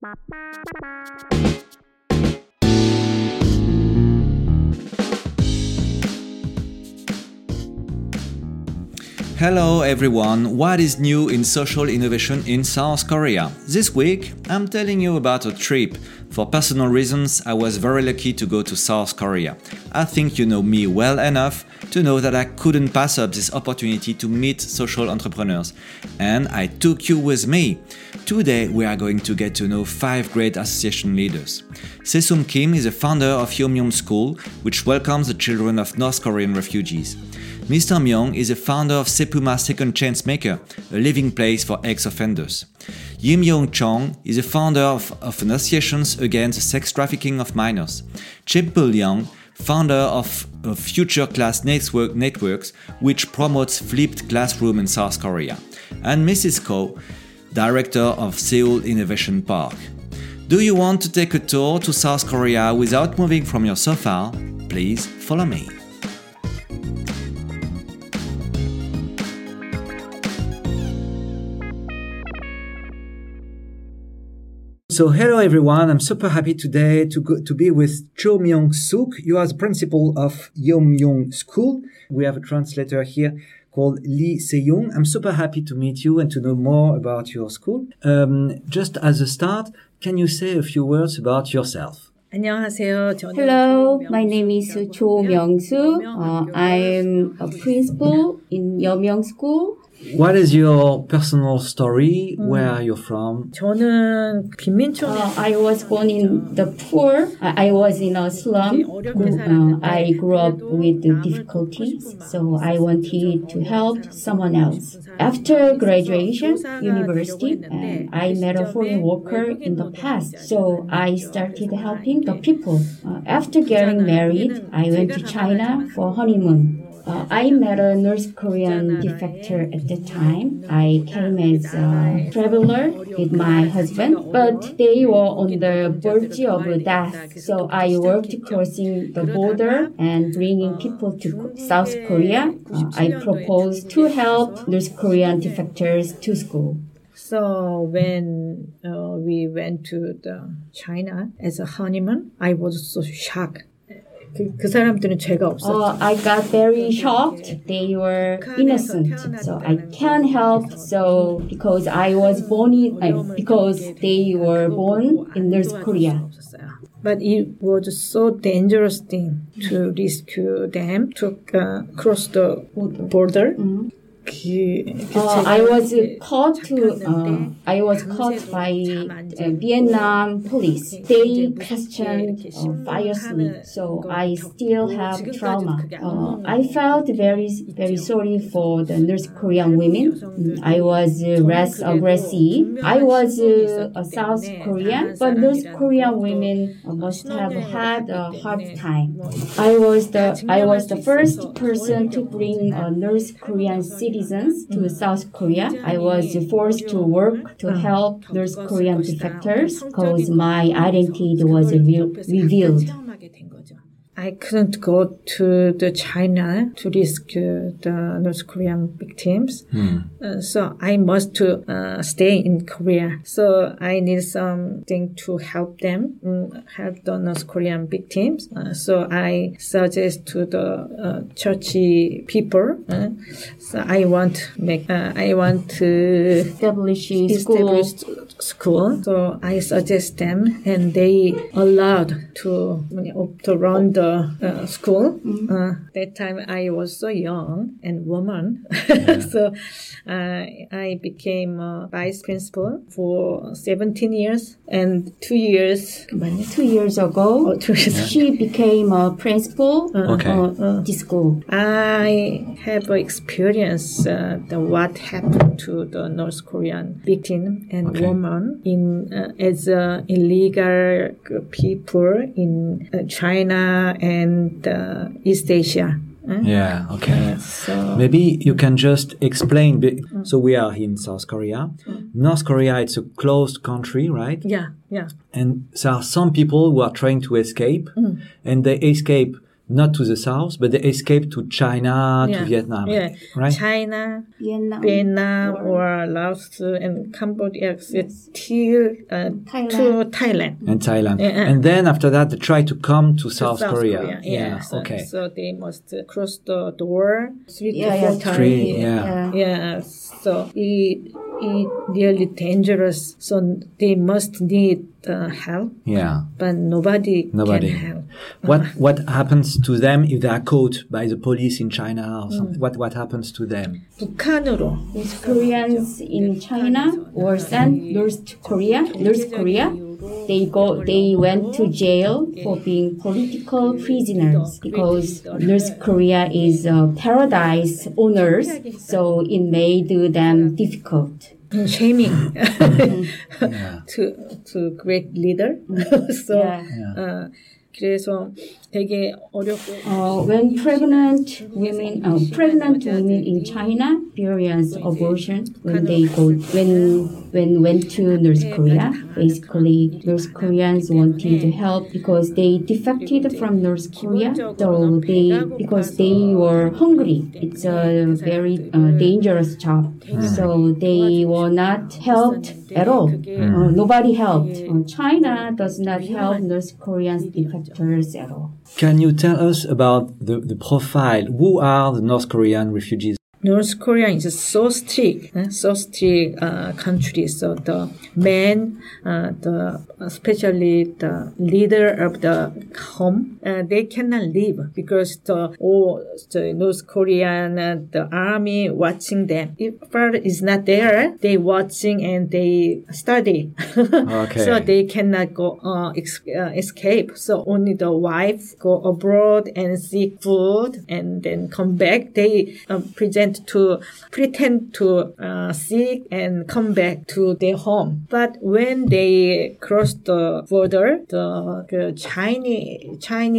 パパ。Hello everyone, what is new in social innovation in South Korea? This week, I'm telling you about a trip. For personal reasons, I was very lucky to go to South Korea. I think you know me well enough to know that I couldn't pass up this opportunity to meet social entrepreneurs. And I took you with me. Today, we are going to get to know five great association leaders. Sesoon Kim is the founder of Yeomyung School, which welcomes the children of North Korean refugees. Mr. Myung is a founder of Sepuma Second Chance Maker, a living place for ex-offenders. Yim Yong Chong is a founder of, of associations against sex trafficking of minors. Chepul Young, founder of, of Future Class Network Networks, which promotes flipped classroom in South Korea. And Mrs. Ko, director of Seoul Innovation Park. Do you want to take a tour to South Korea without moving from your sofa? Please follow me. So hello everyone. I'm super happy today to go, to be with Cho Myung Suk. You are the principal of Yeomyung School. We have a translator here called Lee Se Young. I'm super happy to meet you and to know more about your school. Um, just as a start, can you say a few words about yourself? Hello, my name is Cho Myung Suk. Uh, I'm a principal in Yeomyung School. What is your personal story? Where are you from? 저는 빈민촌에 Uh, I was born in the poor. I, I was in a slum. Uh, I grew up with the difficulties, so I wanted to help someone else. After graduation, university, uh, I met a foreign worker in the past, so I started helping the people. Uh, after getting married, I went to China for honeymoon. Uh, I met a North Korean defector at the time. I came as a traveler with my husband, but they were on the verge of death. So I worked crossing the border and bringing people to South Korea. Uh, I proposed to help North Korean defectors to school. So when uh, we went to China as a honeymoon, I was so shocked. 그, 그 사람들은 죄가 없었죠. Uh, I got very shocked. They were innocent, so I can't help. So because I was born in, uh, because they were born in North Korea. But it was so dangerous thing to rescue them to uh, cross the border. 그, 그 Uh, I was called Uh, I was called by uh, Vietnam police. They questioned fiercely, so I still have trauma. I felt very, very sorry for the North Korean women. I was less aggressive. I was a uh, South Korean, but North Korean women must have had a hard time. I was the I was the first person to bring a North Korean citizens to mm-hmm. South Korea. I was forced to work to uh-huh. help North Korean defectors because my identity was reveal- revealed. I couldn't go to the China to rescue uh, the North Korean victims. Mm. Uh, so I must uh, stay in Korea. So I need something to help them, um, help the North Korean victims. Uh, so I suggest to the uh, churchy people. Uh, so I want make, I want to establish school. school. So I suggest them and they allowed to, mm, you to run oh. the uh, school. Uh, that time I was so young and woman, so uh, I became a vice principal for 17 years and two years. Two years ago, Oh, two years. she became a principal Okay. of the school. I have experience uh, the what happened to the North Korean victim and Okay. woman in uh, as uh, illegal people in uh, And uh, East Asia. Uh, Yeah, okay. So Maybe you can just explain. So we are in South Korea. North Korea, it's a closed country, right? yeah, yeah. And there are some people who are trying to escape, and they escape not to the south, but they escaped to China, to Vietnam, yeah. right? China, Vietnam, Vietnam or- or Laos and Cambodia till uh, Thailand. to Thailand. and Thailand. Yeah. And then after that, they tried to come to to South, Korea. Yeah. So, okay. So they must uh, cross the door three Yeah, to four yeah. times. Three, yeah. yeah. Yeah, so it it really dangerous. So they must need uh, help, Yeah. but nobody, Nobody. can help. What what happens to them if they are caught by the police in China Mm. or something? What what happens to them? 북한으로 Those Koreans in China were sent North Korea, North Korea. They go. They went to jail for being political prisoners because North Korea is uh, paradise owners, so it made them difficult. shaming Yeah. to to great leader. so Yeah. 어, 그래서 되게 어렵고 Uh, when pregnant women, uh, pregnant women in China experience abortion when they go when when went to North Korea. Basically, North Koreans wanted to help because they defected from North Korea. So they because they were hungry. It's a very uh, dangerous job. So they were not helped at all. Uh, nobody helped. Uh, China does not help North Korean defectors at all. Can you tell us about the, the profile? Who are the North Korean refugees? North Korea is a so strict, so strict uh, country. So the men, uh, the especially the leader of the home, uh, they cannot leave because the all the North Korean uh, the army watching them. If father is not there, they watching and they study. Okay. so they cannot go uh, ex- uh, escape. So only the wife go abroad and seek food and then come back. They uh, present to pretend to uh, seek and come back to their home. But when they cross the border, the, the Chinese Chinese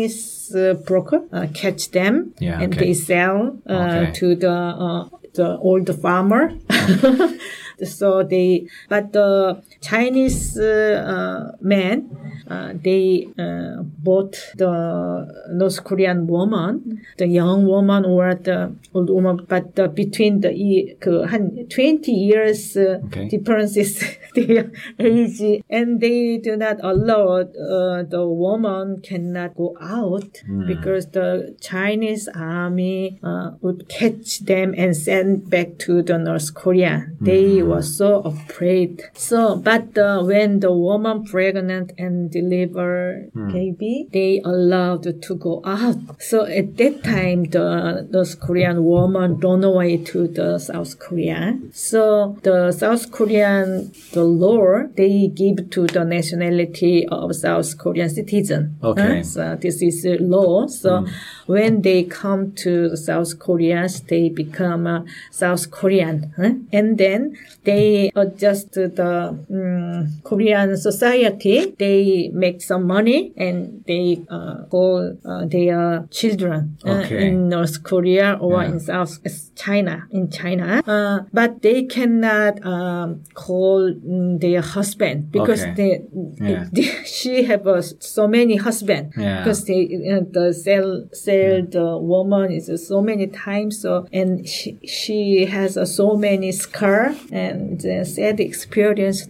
uh, broker uh, catch them Yeah, and okay. they sell uh, Okay. to the uh, the old farmer. So they, but the Chinese uh, uh men, uh, they uh, bought the North Korean woman, the young woman or the old woman, but uh, between the 20 years uh, okay. differences, their age, and they do not allow uh, the woman cannot go out mm. because the Chinese army would catch them and send back to the North Korea. They. Hmm were so afraid. So, but uh, when the woman pregnant and deliver baby, they allowed to go out. So at that time, the North Korean woman run away to the South Korea. So the South Korean, the law, they give to the nationality of South Korean citizen. Okay. So this is a law. So when they come to South Korea, they become uh, South Korean. huh? And then they adjust to the mm, Korean society. They make some money and they uh, call uh, their children uh, Okay. in North Korea or Yeah. in South China, in China. Uh, but they cannot um, call mm, their husband because Okay. they, Yeah. they, she have so many husband Yeah. because they uh, the sell sell the woman is uh, so many times and she she has uh, so many scar and the sad experience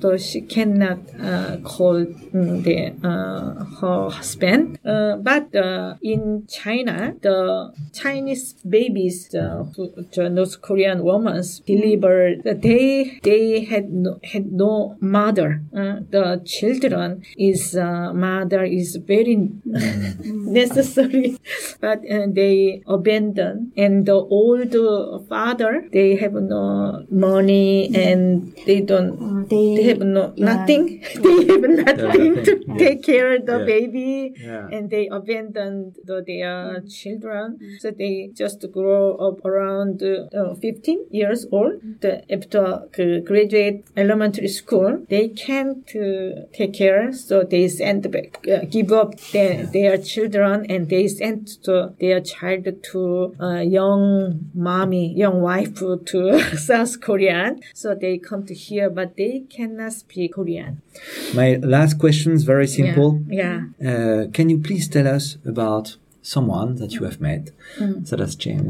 so she cannot uh, call mm, the uh, her husband. Uh, but uh, in China the Chinese babies the, the North Korean women delivered they they had no, had no mother. Uh, the children is uh, mother is very necessary but uh, they abandon. And the old father they have no money and they don't Uh, they, they have no yeah. nothing. They have nothing to nothing. take care of the Yeah. baby. Yeah. and they abandon the, their children. So they just grow up around uh, 15 years old. The, after 그 graduate elementary school they can't uh, take care. So they send back uh, give up their, their children and they send to their child to uh, young mommy young wife to South Korean so they come to here but they cannot speak Korean My last question is very simple. yeah, yeah. Uh, can you please tell us about someone that you have met that has changed,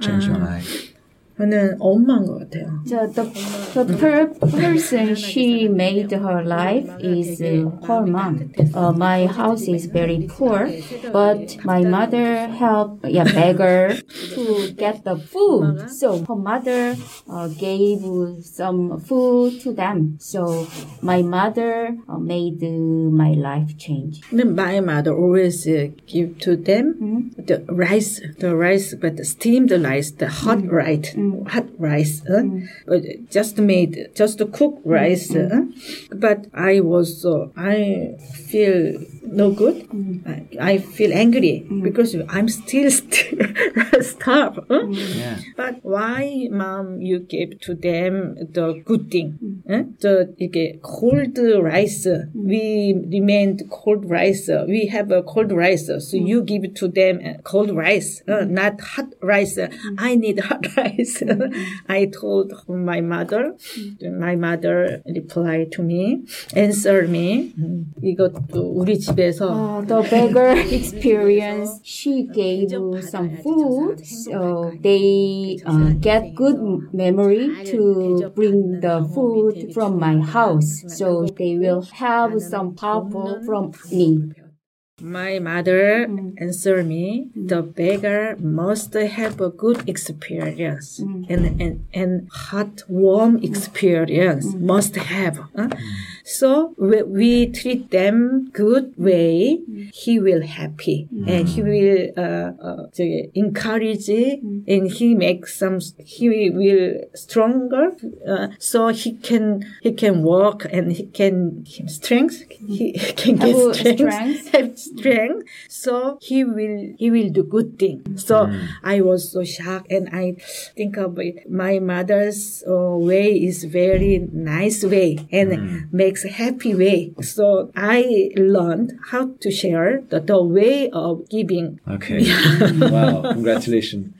changed your life? 저는 엄마인 것 같아요. The, the, the per person she made her life is uh, her mom. Uh, my house is very poor, but my mother helped yeah, beggar to get the food. So her mother uh, gave some food to them. So my mother uh, made uh, my life change. My mother always uh, give to them the rice, the rice, but the steamed rice, the hot rice, hot rice, uh, mm. but just made, just cook mm-hmm. rice. Uh, mm-hmm. but I was, uh, I feel no good. Mm. I, I feel angry mm. because I'm still, still starved. uh. Yeah. But why, mom, you gave to them the good thing? eh? The 이게 cold rice. Uh. We remained cold rice. Uh. We have a cold rice, so you give to them uh, cold rice, uh, not hot rice. I need hot rice I told my mother. My mother replied to me, answer me. 이것도 우리 집에서 Uh, the beggar experience, she gave some food, so they uh, get good memory to bring the food from my house. So they will have some powerful from me. My mother mm-hmm. answered me, mm-hmm. the beggar must have a good experience mm-hmm. and, and, and hot, warm experience must have. huh? So we, we treat them good way, he will happy. And he will uh, uh, 저기 encourage and he makes some, he will stronger uh, so he can, he can walk and he can, strength, he, he can get Have strength, strength. have strength. So he will he will do good thing. So i was so shocked and i think of it my mother's uh, way is very nice way. And makes happy way so i learned how to share the, the way of giving Okay. wow. Congratulations.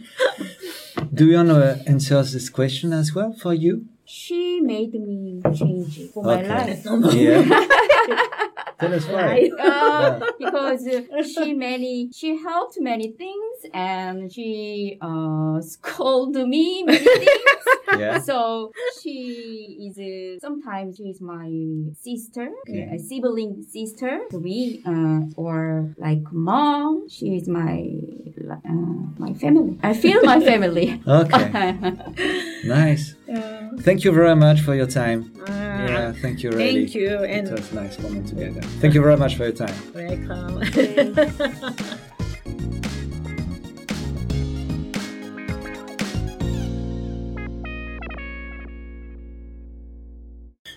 Do you want to answer this question as well for you? She made me change for my life. Yeah. Why. Uh, because uh, she many she helped many things and she uh, scolded me many things. Yeah. So she is uh, sometimes she is my sister, a sibling sister to me, uh, or like mom. She is my uh, my family. I feel my family. Okay. Nice. Thank you very much for your time. yeah, thank you. Really. thank you and It was nice moment together. Thank you very much for your time. welcome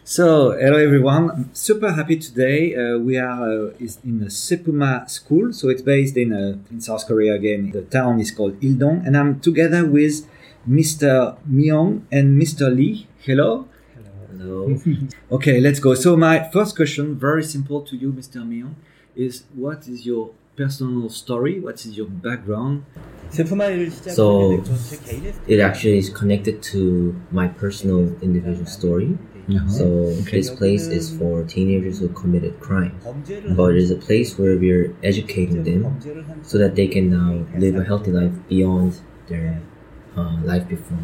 So, hello everyone. I'm super happy today. Uh, we are uh, in the Sepuma School, so it's based in uh, in South Korea again. The town is called Ildong, and I'm together with Mr. Myung and Mr. Lee. Hello. Hello. Okay, let's go. So my first question, very simple to you, Mr. Myung, is what is your personal story? What is your background? So it actually is connected to my personal individual story. Uh-huh. So this place is for teenagers who committed crime, but it is a place where we're educating them so that they can now live a healthy life beyond their uh, life before.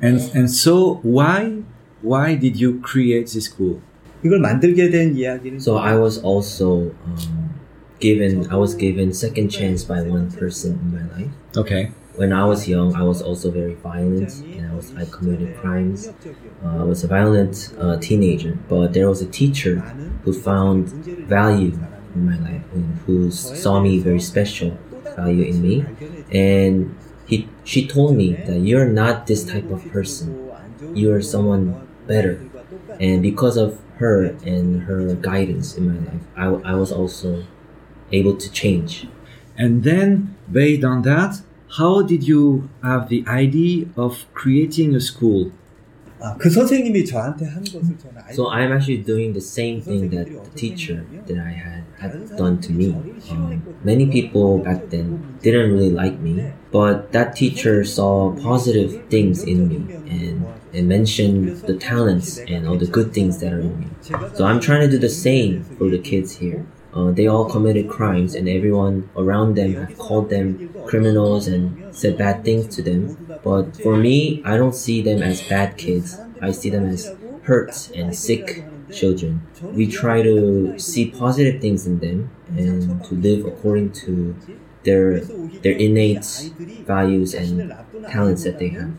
And and so why why did you create this school? 이걸 만들게 된 이야기는 So I was also um, given I was given second chance by one person in my life. Okay. When I was young, I was also very violent, and I was I committed crimes. Uh, I was a violent uh, teenager, but there was a teacher who found value in my life and who saw me very special value in me, and he she told me that you're not this type of person. You are someone better, and because of her and her guidance in my life, I, I was also able to change. And then based on that, how did you have the idea of creating a school? 아, 그 선생님이 저한테 한 것을 저는 알고 So I'm actually doing the same thing that the teacher that I had had done to me. Um, many people back then didn't really like me, but that teacher saw positive things in me and, and mentioned the talents and all the good things that are in me. So I'm trying to do the same for the kids here. uh, they all committed crimes, and everyone around them called them criminals and said bad things to them. But for me, I don't see them as bad kids. I see them as hurt and sick children. We try to see positive things in them and to live according to their their innate values and talents that they have.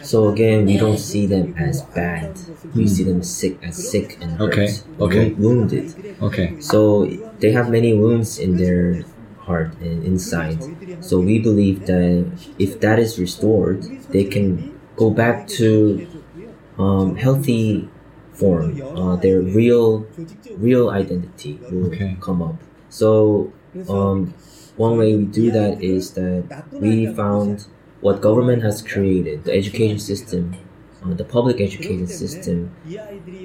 So again, we don't see them as bad. We see them sick as sick and hurt, Okay, okay. wounded. Okay. So they have many wounds in their heart and inside. So we believe that if that is restored, they can go back to um, healthy form. Uh, their real, real identity will Okay. come up. So um, one way we do that is that we found what government has created, the education system, uh, the public education system,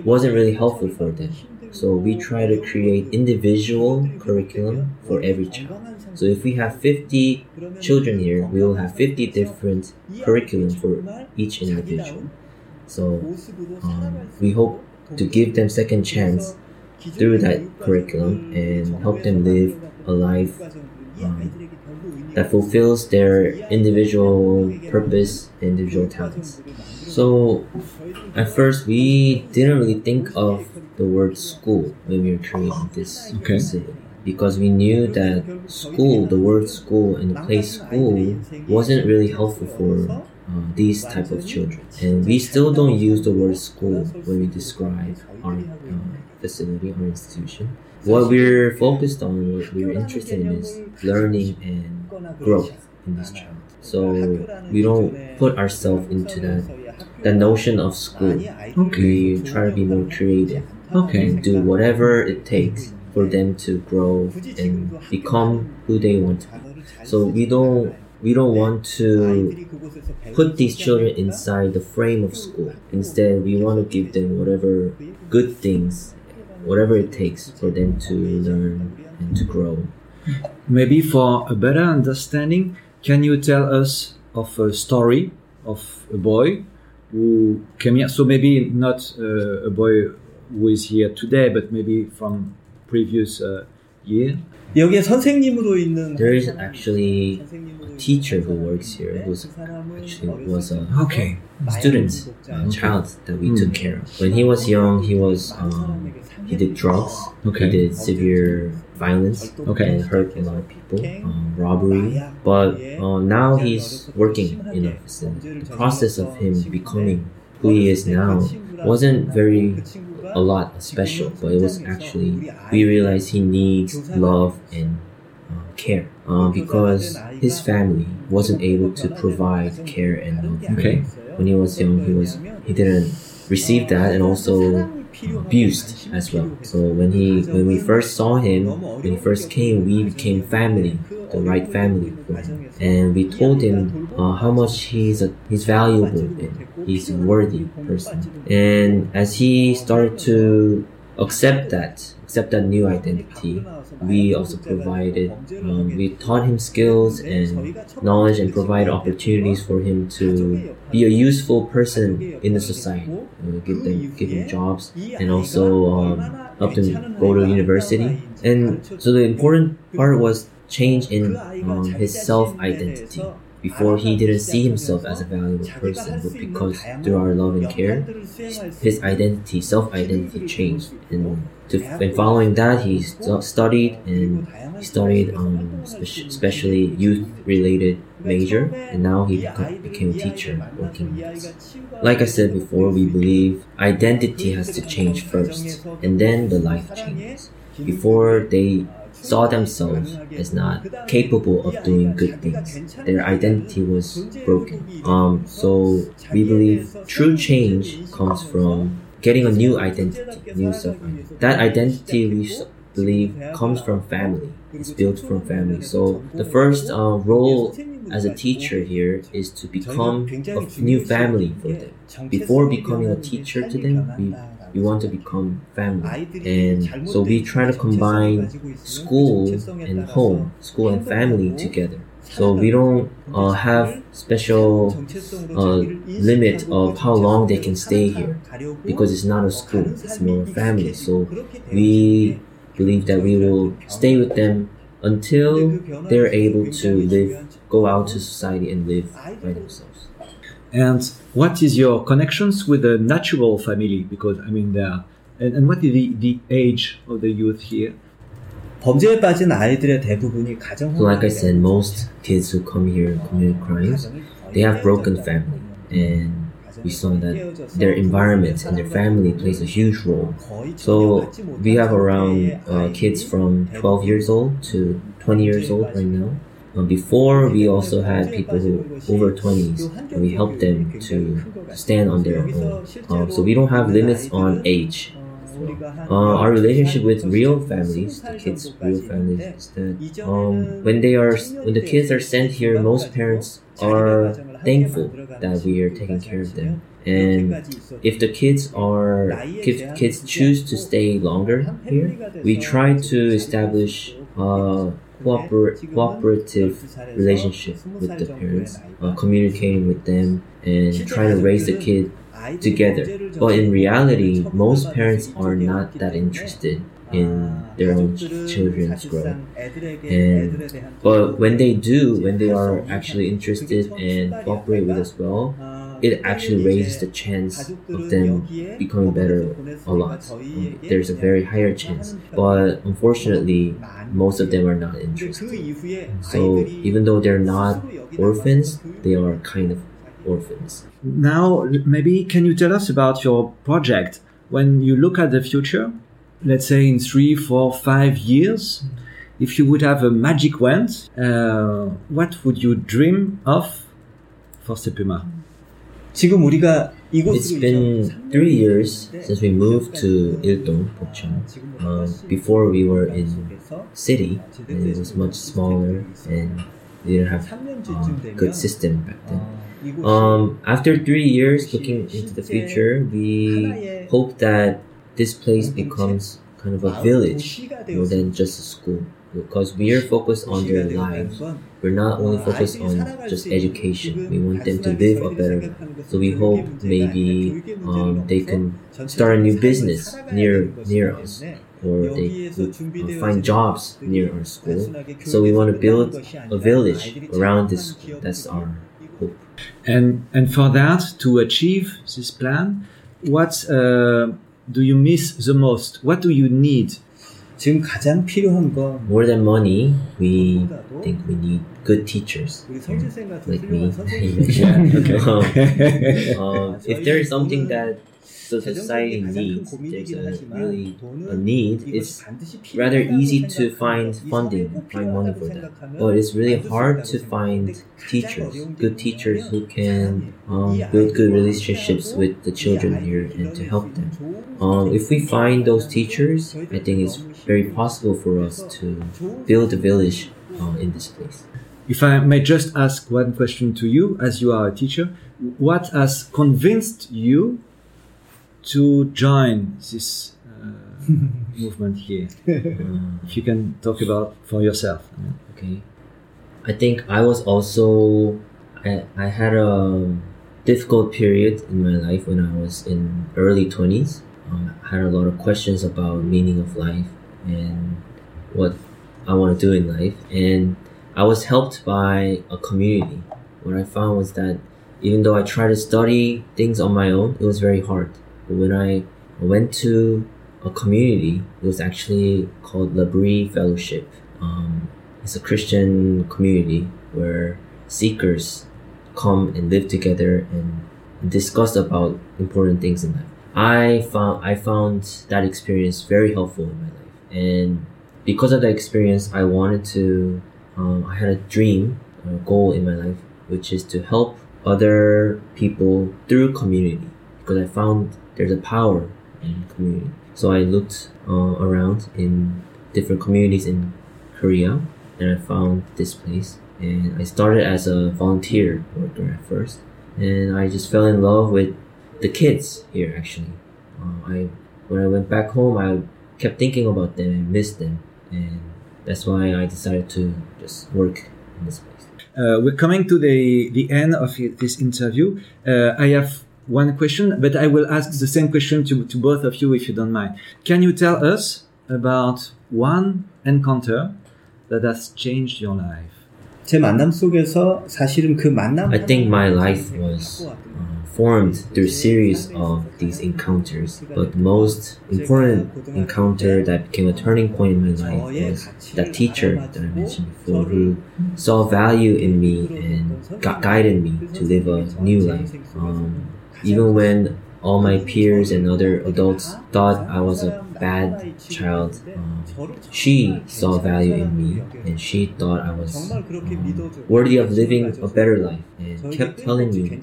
wasn't really helpful for them. So we try to create individual curriculum for every child. So if we have 50 children here, we will have 50 different curriculum for each individual. So um, we hope to give them second chance through that curriculum and help them live a life um, that fulfills their individual purpose and individual talents. So at first we didn't really think of the word school when we were creating this Okay. facility because we knew that school, the word school and the place school wasn't really helpful for uh, these type of children. And we still don't use the word school when we describe our uh, facility, our institution. What we're focused on, what we're interested in is learning and growth in this child. So we don't put ourselves into that the notion of school. Okay. We try to be more creative Okay. and do whatever it takes for them to grow and become who they want to be. So we don't we don't want to put these children inside the frame of school. Instead, we want to give them whatever good things, whatever it takes for them to learn and to grow. Maybe for a better understanding, can you tell us of a story of a boy who came here? So maybe not uh, a boy who is here today, but maybe from previous uh, year. 여기에 선생님으로 있는 There is actually a teacher who works here who's actually was a Okay. student, a child that we took care of. When he was young, he was um, he did drugs. Okay. He did severe violence Okay. and hurt a lot of people, um, robbery. But uh, now he's working in a facility. The process of him becoming who he is now wasn't very a lot special, but it was actually we realized he needs love and uh, care uh, because his family wasn't able to provide care and love. Okay. When he was young, he was he didn't receive that and also abused as well. So when he when we first saw him, when he first came, we became family, the right family for him, and we told him uh, how much he's a, he's valuable and he's a worthy person. And as he started to accept that, accept that new identity, we also provided, um, we taught him skills and knowledge and provide opportunities for him to be a useful person in the society. Uh, give them, give him jobs, and also um, help them go to university. And so the important part was change in um, his self identity. Before he didn't see himself as a valuable person, but because through our love and care, his identity, self identity changed. And to, and following that, he stu- studied and he studied um, spec- especially youth related major, and now he beca- became a teacher working with. Like I said before, we believe identity has to change first, and then the life changes. Before they saw themselves as not capable of doing good things. Their identity was broken. Um, so we believe true change comes from getting a new identity, new self identity. That identity we believe comes from family. It's built from family. So the first uh, role as a teacher here is to become a new family for them. Before becoming a teacher to them, we we want to become family. And so we try to combine school and home, school and family together. So we don't uh, have special uh, limit of how long they can stay here because it's not a school, it's more a family. So we believe that we will stay with them until they're able to live, go out to society and live by themselves And what is your connections with the natural family? Because I mean, there, and, and what is the, the age of the youth here? 범죄에 빠진 아이들의 대부분이 가정 So like I said, most kids who come here and commit crimes, they have broken family, and we saw that their environment and their family plays a huge role. So we have around uh, kids from 12 years old to 20 years old right now. Uh, before we also had people who over 20s, and we helped them to stand on their own. Uh, so we don't have limits on age. Uh, our relationship with real families, the kids' real families, is that um, when they are when the kids are sent here, most parents are thankful that we are taking care of them. And if the kids are if kids choose to stay longer here, we try to establish a cooper- cooperative relationship with the parents, uh, communicating with them, and trying to raise the kid together. But in reality, most parents are not that interested in their own children's growth. And but when they do, when they are actually interested and cooperate with us well, it actually raises the chance of them becoming better a lot. There's a very higher chance. But unfortunately, most of them are not interested. So even though they're not orphans, they are kind of orphans. Now, maybe can you tell us about your project? When you look at the future, let's say in three, four, five years, if you would have a magic wand, uh, what would you dream of for Sepuma? 지금 우리가 It's been three years since we moved to Ildo, Pocheon. Um, before we were in city, and it was much smaller, and we didn't have a um, good system back then. Um, after three years looking into the future, we hope that this place becomes kind of a village more than just a school. Because we are focused on their lives. We're not only focused on just education. We want them to live a better life. So we hope maybe um, they can start a new business near near us, or they uh, find jobs near our school. So we want to build a village around this school. That's our hope. And and for that to achieve this plan, what uh, do you miss the most? What do you need? 지금 가장 필요한 건 More than money, we think we need good teachers. 우리 성실생 같은 Like me. 훌륭한 선생님 um, if there is something that the society needs, there's a really a need. It's rather easy to find funding, find money for that. But it's really hard to find teachers, good teachers who can um, build good relationships with the children here and to help them. Um, if we find those teachers, I think it's very possible for us to build a village uh, in this place. If I may just ask one question to you, as you are a teacher, what has convinced you to join this uh, movement here? Um, If you can talk about for yourself. Okay. I think I was also I I had a difficult period in my life when I was in early twenties. Um, I had a lot of questions about meaning of life and what I want to do in life, and I was helped by a community. What I found was that even though I tried to study things on my own, it was very hard. When I went to a community, it was actually called L'Abri Fellowship. Um, it's a Christian community where seekers come and live together and discuss about important things in life. I found I found that experience very helpful in my life, and because of that experience, I wanted to. Um, I had a dream, a goal in my life, which is to help other people through community. Because I found there's a power in community. So I looked uh, around in different communities in Korea, and I found this place. And I started as a volunteer worker at first, and I just fell in love with the kids here. Actually, uh, I when I went back home, I kept thinking about them and missed them, and that's why I decided to just work in this place. Uh, we're coming to the, the end of this interview. Uh, I have one question, but I will ask the same question to, to both of you if you don't mind. Can you tell us about one encounter that has changed your life. 제 만남 속에서 사실은 그 만남 I think my life was uh, formed through series of these encounters, but the most important encounter that became a turning point in my life was that teacher that I mentioned before, who saw value in me and gu- guided me to live a new life. Um, even when all my peers and other adults thought I was a bad child, um, she saw value in me and she thought I was um, worthy of living a better life and kept telling me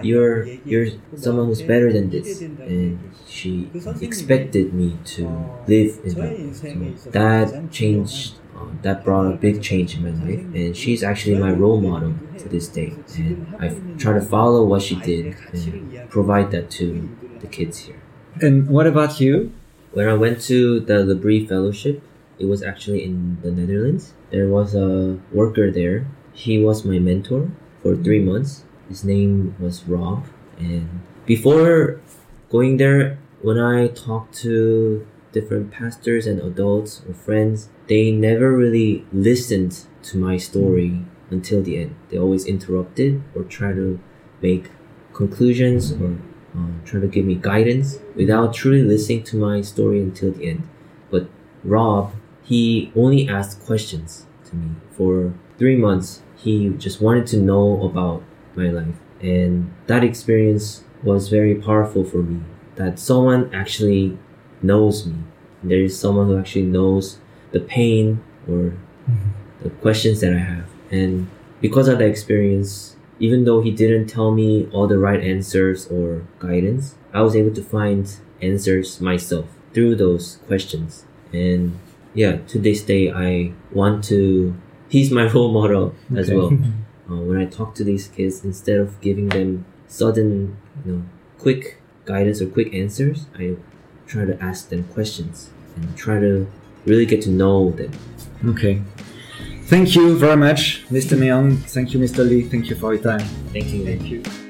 you're you're someone who's better than this and she expected me to live in way. So that changed uh, that brought a big change in my life and she's actually my role model to this day and I try to follow what she did and provide that to the kids here. And what about you? When I went to the L'Abri Fellowship, it was actually in the Netherlands. There was a worker there. He was my mentor for three months. His name was Rob. And before going there, when I talked to different pastors and adults or friends, they never really listened to my story until the end. They always interrupted or try to make conclusions or uh, try to give me guidance without truly listening to my story until the end. But Rob, he only asked questions to me for three months. He just wanted to know about my life, and that experience was very powerful for me. That someone actually knows me. There is someone who actually knows the pain or the questions that I have, and because of that experience, even though he didn't tell me all the right answers or guidance, I was able to find answers myself through those questions. And yeah, to this day, I want to. He's my role model as well. Uh, when I talk to these kids, instead of giving them sudden, you know, quick guidance or quick answers, I try to ask them questions and try to really get to know them. Okay. Thank you very much, Mr. Myung. Thank you, Mr. Lee. Thank you for your time. Thank you. Thank you.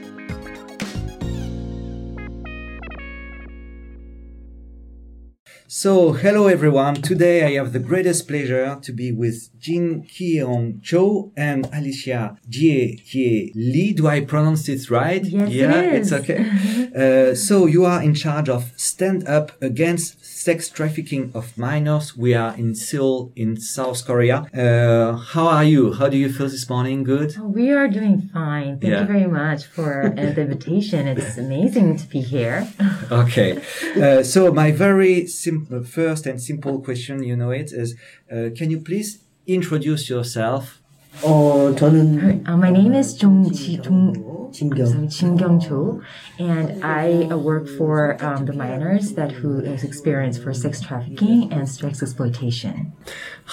So, hello everyone. Today I have the greatest pleasure to be with Jin Kyung Cho and Alicia Jie Jie Lee. Do I pronounce it right? Yes, it yeah, is. it's okay. uh, so, you are in charge of Stand Up Against Sex Trafficking of Minors. We are in Seoul, in South Korea. Uh, how are you? How do you feel this morning? Good? We are doing fine. Thank Yeah. you very much for uh, the invitation. It's amazing to be here. Okay. Uh, so my very simple, first and simple question, you know it, is uh, can you please introduce yourself? 어, 저는 Uh, my name is Jung Ji Jung. 진경. Jin Kyung Cho, and I uh, work for um, the minors that who is experienced for sex trafficking and sex exploitation.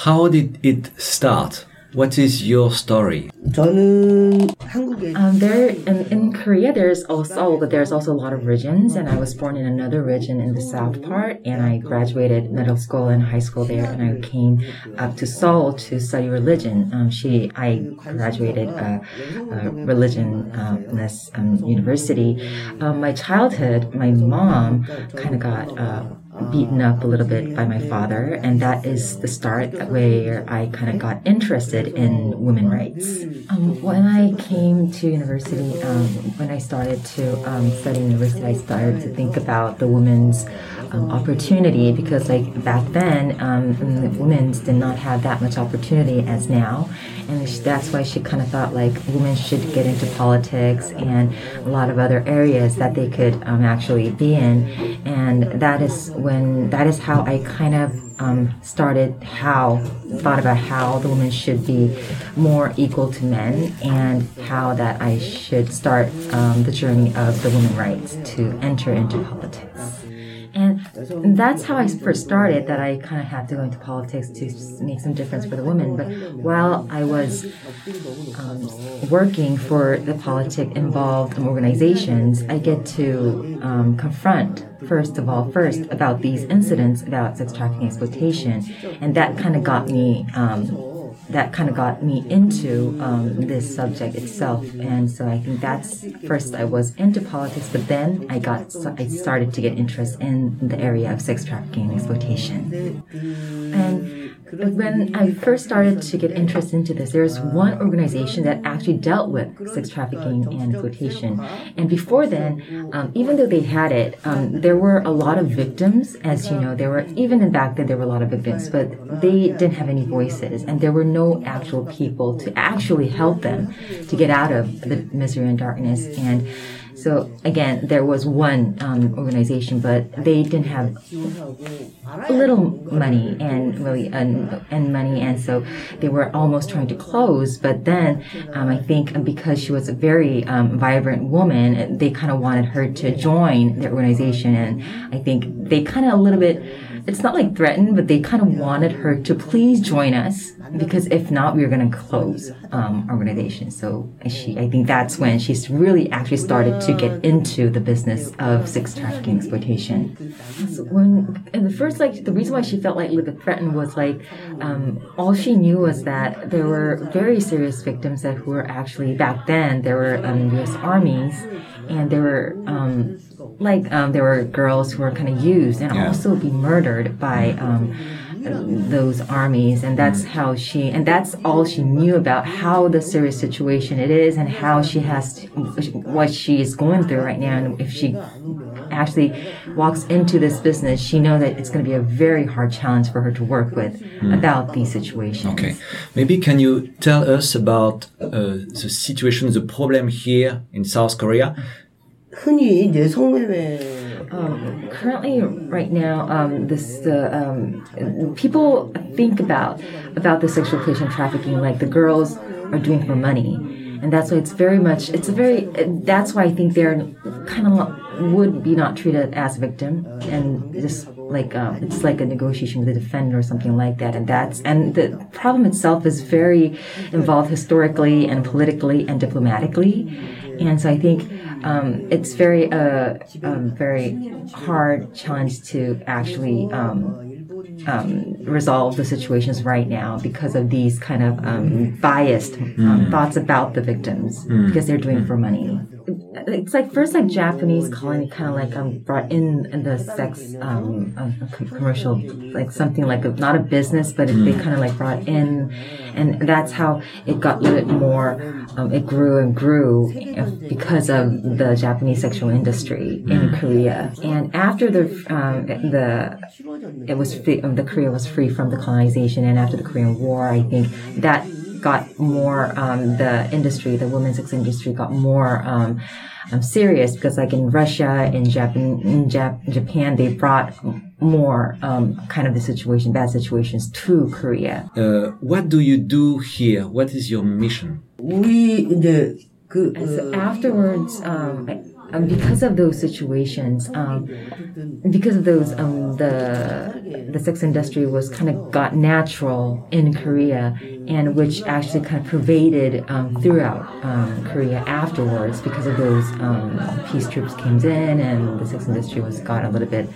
How did it start? What is your story? 저는 한국에 Um, there in, in Korea, there's also but there's also a lot of regions, and I was born in another region in the south part, and I graduated middle school and high school there, and I came up to Seoul to study religion. Um, she I graduated uh, uh, religion uh, in this um, university. Um, my childhood, my mom kind of got. Uh, beaten up a little bit by my father, and that is the start where I kind of got interested in women rights. Um, when I came to university, um, when I started to um, study university, I started to think about the women's um, opportunity because, like back then, um, the women's did not have that much opportunity as now, and that's why she kind of thought like women should get into politics and a lot of other areas that they could um, actually be in, and that is when that is how I kind of um, started how thought about how the women should be more equal to men and how that I should start um, the journey of the women rights to enter into politics. And that's how I first started. That I kind of had to go into politics to make some difference for the women. But while I was um, working for the politic involved organizations, I get to um, confront first of all, first about these incidents about sex trafficking exploitation, and that kind of got me um, that kind of got me into um, this subject itself. And so I think that's first I was into politics, but then I got I started to get interest in the area of sex trafficking and exploitation. And when I first started to get interest into this, there was one organization that actually dealt with sex trafficking and exploitation. And before then, um, even though they had it, um, there were a lot of victims. As you know, there were even in back then there were a lot of victims, but they didn't have any voices, and there were no actual people to actually help them to get out of the misery and darkness. And so again, there was one um, organization, but they didn't have a little money and really and, and money, and so they were almost trying to close. But then um, I think because she was a very um, vibrant woman, they kind of wanted her to join the organization, and I think they kind of a little bit it's not like threatened, but they kind of wanted her to please join us because if not, we were going to close um, organization. So she, I think that's when she's really actually started to get into the business of sex trafficking exploitation. So when and the first like the reason why she felt like a little bit threatened was like um, all she knew was that there were very serious victims that who were actually back then there were um, U.S. armies and there were um, like um, there were girls who were kind of used and yeah. also be murdered by um, those armies and that's how she and that's all she knew about how the serious situation it is and how she has to, what she is going through right now. And if she actually walks into this business she knows that it's going to be a very hard challenge for her to work with mm. about these situations. Okay. Maybe can you tell us about uh, the situation the problem here in south korea 흔히 이제 성매매 um, currently, right now, um, this uh, um, people think about about the sexual exploitation trafficking like the girls are doing for money, and that's why it's very much it's a very that's why I think they're kind of would be not treated as a victim and just like um, it's like a negotiation with a defender or something like that and that's and the problem itself is very involved historically and politically and diplomatically and so I think um, it's very uh, um, very hard challenge to actually um, um resolve the situations right now because of these kind of um, biased mm. thoughts about the victims mm. because they're doing it for money it's like first like Japanese calling kind of like um brought in, in the sex um commercial like something like a, not a business but mm. they kind of like brought in and that's how it got a little bit more um, it grew and grew because of the Japanese sexual industry in mm. Korea and after the um, the it was free, um, the Korea was free from the colonization and after the Korean War I think that got more um, the industry, the women's sex industry got more um, um, serious because, like in Russia, in Japan, in Jap- Japan, they brought more um, kind of the situation, bad situations to Korea. Uh, what do you do here? What is your mission? We the so afterwards. Um, um, because of those situations, um, because of those, um, the the sex industry was kind of got natural in Korea, and which actually kind of pervaded um, throughout um, Korea afterwards. Because of those, um, peace troops came in, and the sex industry was got a little bit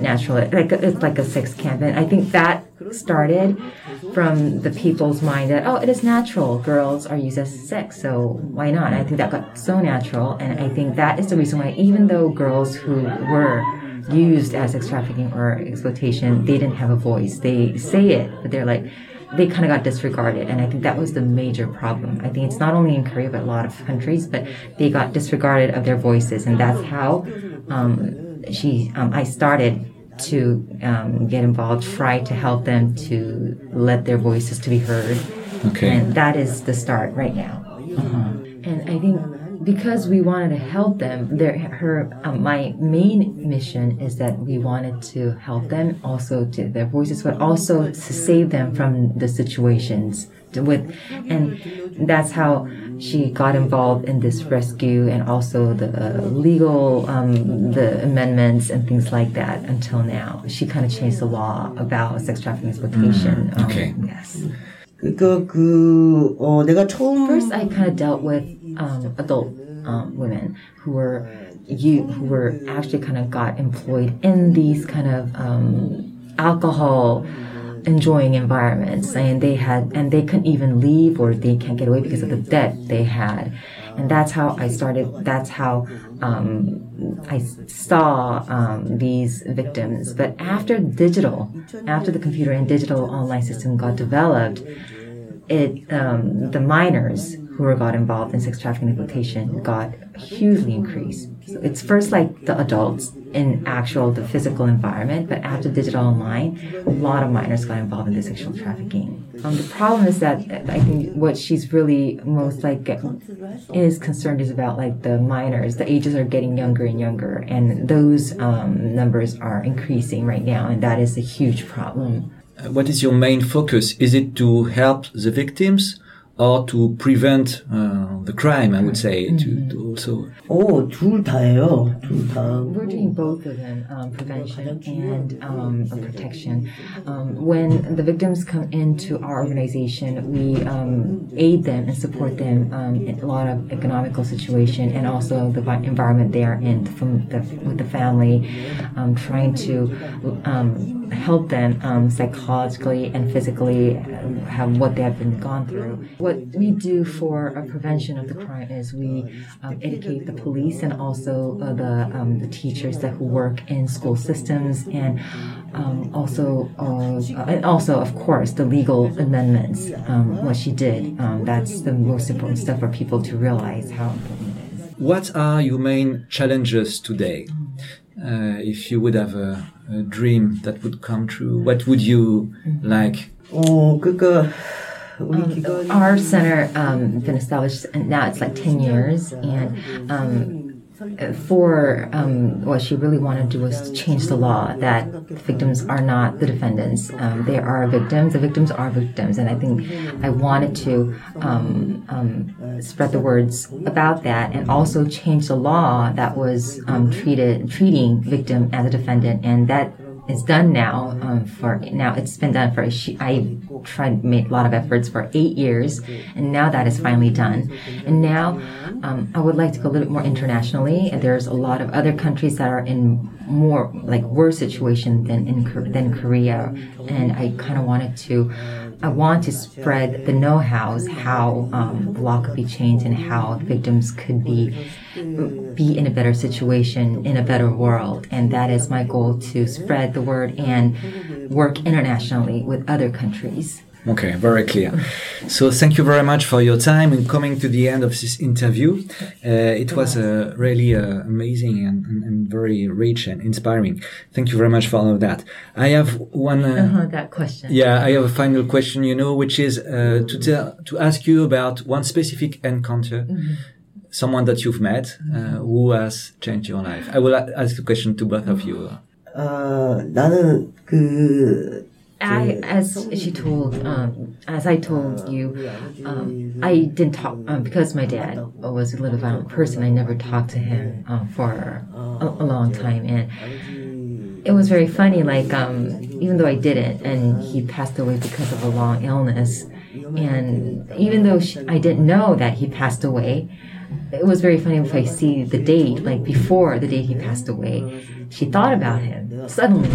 natural. Like it's like a sex camp, and I think that started from the people's mind that oh it is natural. Girls are used as sex so why not? I think that got so natural. And i think that is the reason why even though girls who were used as sex trafficking or exploitation they didn't have a voice. They say it but they're like they kind of got disregarded. And i think that was the major problem. I think it's not only in korea but a lot of countries but they got disregarded of their voices. And that's how um, she um, i started to um, get involved, try to help them to let their voices to be heard. Okay. And that is the start right now. Uh-huh. And I think because we wanted to help them, there, her, um, my main mission is that we wanted to help them also to their voices, but also to save them from the situations with, and that's how she got involved in this rescue and also the uh, legal um, the amendments and things like that until now. She kind of changed the law about sex trafficking exploitation. Mm, okay. Um, yes. 그러니까 그 어, 내가 처음 First, I kind of dealt with um, adult um, women who were you who were actually kind of got employed in these kind of um, alcohol enjoying environments and they had and they couldn't even leave or they can't get away because of the debt they had. And that's how i started that's how um, i saw um, these victims. But after digital after the computer and digital online system got developed it um, the minors who got involved in sex trafficking and exploitation got hugely increased. So it's first like the adults in actual the physical environment, but after digital online, a lot of minors got involved in the sexual trafficking. Um, the problem is that I think what she's really most like is concerned is about like the minors. The ages are getting younger and younger, and those um, numbers are increasing right now, and that is a huge problem. Uh, what is your main focus? Is it to help the victims? or to prevent uh, the crime, I would say, mm-hmm. to, to, also. Oh, 둘 다예요. 둘 다. We're doing both of them, um, prevention and um, protection. Um, when the victims come into our organization, we um, aid them and support them um, in a lot of economical situation and also the environment they're in from the, with the family, um, trying to help them psychologically and physically have what they have been gone through. What we do for a prevention of the crime is we um, educate the police and also uh, the, um, the teachers that who work in school systems and um, also uh, and also of course the legal amendments um, what she did. Um, that's the most important stuff for people to realize how important it is. What are your main challenges today? uh, uh, if you would have a, a, dream that would come true, what would you like? Oh, good. Um, our center um, been established now it's like 10 years and um, for um, what she really wanted to do was to change the law that victims are not the defendants. Um, they are victims. The victims are victims, and I think I wanted to um, um spread the words about that, and also change the law that was um, treated treating victim as a defendant, and that is done now um, for now it's been done for i tried made a lot of efforts for eight years and now that is finally done and now um, i would like to go a little bit more internationally. There's a lot of other countries that are in more like worse situation than in than korea. And i kind of wanted to I want to spread the know-hows how um, the law could be changed and how victims could be be in a better situation in a better world, and that is my goal to spread the word and work internationally with other countries. Okay, very clear. So thank you very much for your time and coming to the end of this interview. Uh, it was uh, really uh, amazing and, and, and, very rich and inspiring. Thank you very much for all of that. I have one. Uh, uh-huh, that question. Yeah, I have a final question. You know, which is uh, to tell to ask you about one specific encounter. Mm-hmm. Someone that you've met uh, who has changed your life. I will ask the question to both of you. 아, 나는 그 I, as she told, um, as I told you, um, I didn't talk um, because my dad was a little violent person. I never talked to him um, for a, a, long time, and it was very funny. Like um, even though I didn't, and he passed away because of a long illness, and even though she, I didn't know that he passed away, it was very funny if I see the date, like before the day he passed away. She thought about him suddenly.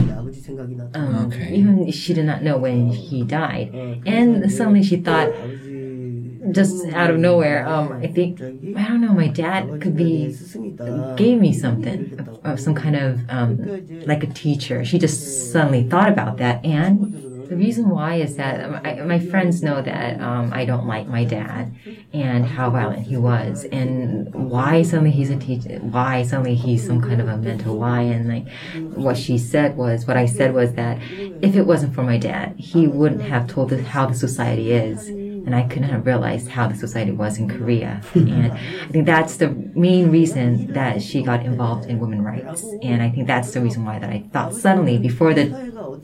Um, okay. Even she did not know when he died, and suddenly she thought, just out of nowhere, um, I think I don't know. My dad could be gave me something of some kind of um, like a teacher. She just suddenly thought about that, and the reason why is that um, I, my friends know that um, I don't like my dad and how violent he was, and why suddenly he's a teacher, why suddenly he's some kind of a mental. And like what she said was, what I said was that if it wasn't for my dad, he wouldn't have told us how the society is and I couldn't have realized how the society was in Korea. and I think that's the main reason that she got involved in women's rights. And I think that's the reason why that I thought suddenly before the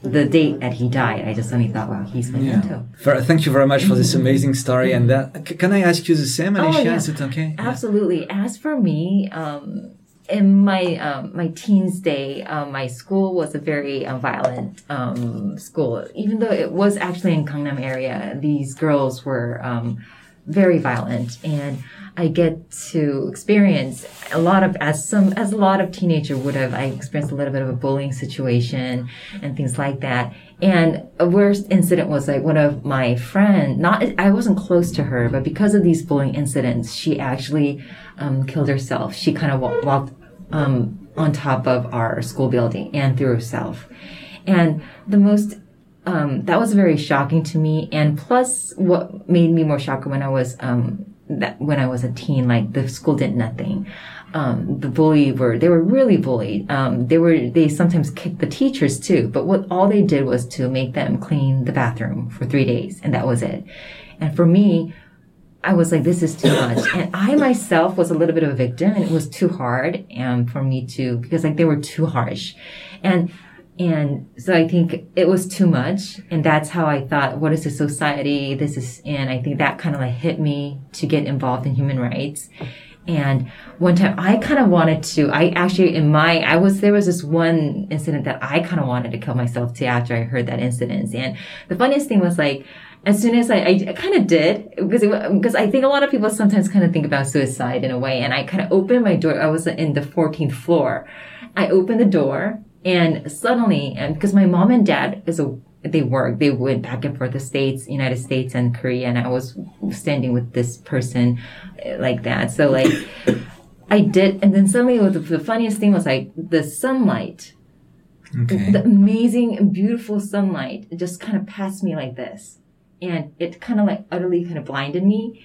the date that he died, I just suddenly thought, wow, he's my yeah. too. Thank you very much for this amazing story. And that, can I ask you the same, Alicia? Oh, yeah. Is it okay? Absolutely. As for me, um, in my um, my teens day, um, my school was a very uh, violent um, school. Even though it was actually in Gangnam area, these girls were um, very violent, and I get to experience a lot of as some as a lot of teenager would have. I experienced a little bit of a bullying situation and things like that. And a worst incident was like one of my friend. Not I wasn't close to her, but because of these bullying incidents, she actually um, killed herself. She kind of walked um, on top of our school building and through herself. And the most um, that was very shocking to me. And plus, what made me more shocked when I was um, that when I was a teen, like the school did nothing. Um, the bully were they were really bullied. Um, they were they sometimes kicked the teachers too. But what all they did was to make them clean the bathroom for three days, and that was it. And for me, I was like, this is too much. And I myself was a little bit of a victim, and it was too hard and for me to because like they were too harsh, and and so I think it was too much. And that's how I thought, what is a society? This is, and I think that kind of like hit me to get involved in human rights. And one time I kind of wanted to, I actually, in my, I was, there was this one incident that I kind of wanted to kill myself too after I heard that incident. And the funniest thing was like, as soon as I, I kind of did, because, because I think a lot of people sometimes kind of think about suicide in a way. And I kind of opened my door. I was in the 14th floor. I opened the door and suddenly, and because my mom and dad is a, they work, they went back and forth the States, United States and Korea, and I was standing with this person uh, like that. So like, I did, and then suddenly the, the funniest thing was like the sunlight, Okay. the amazing and beautiful sunlight just kind of passed me like this. And it kind of like utterly kind of blinded me.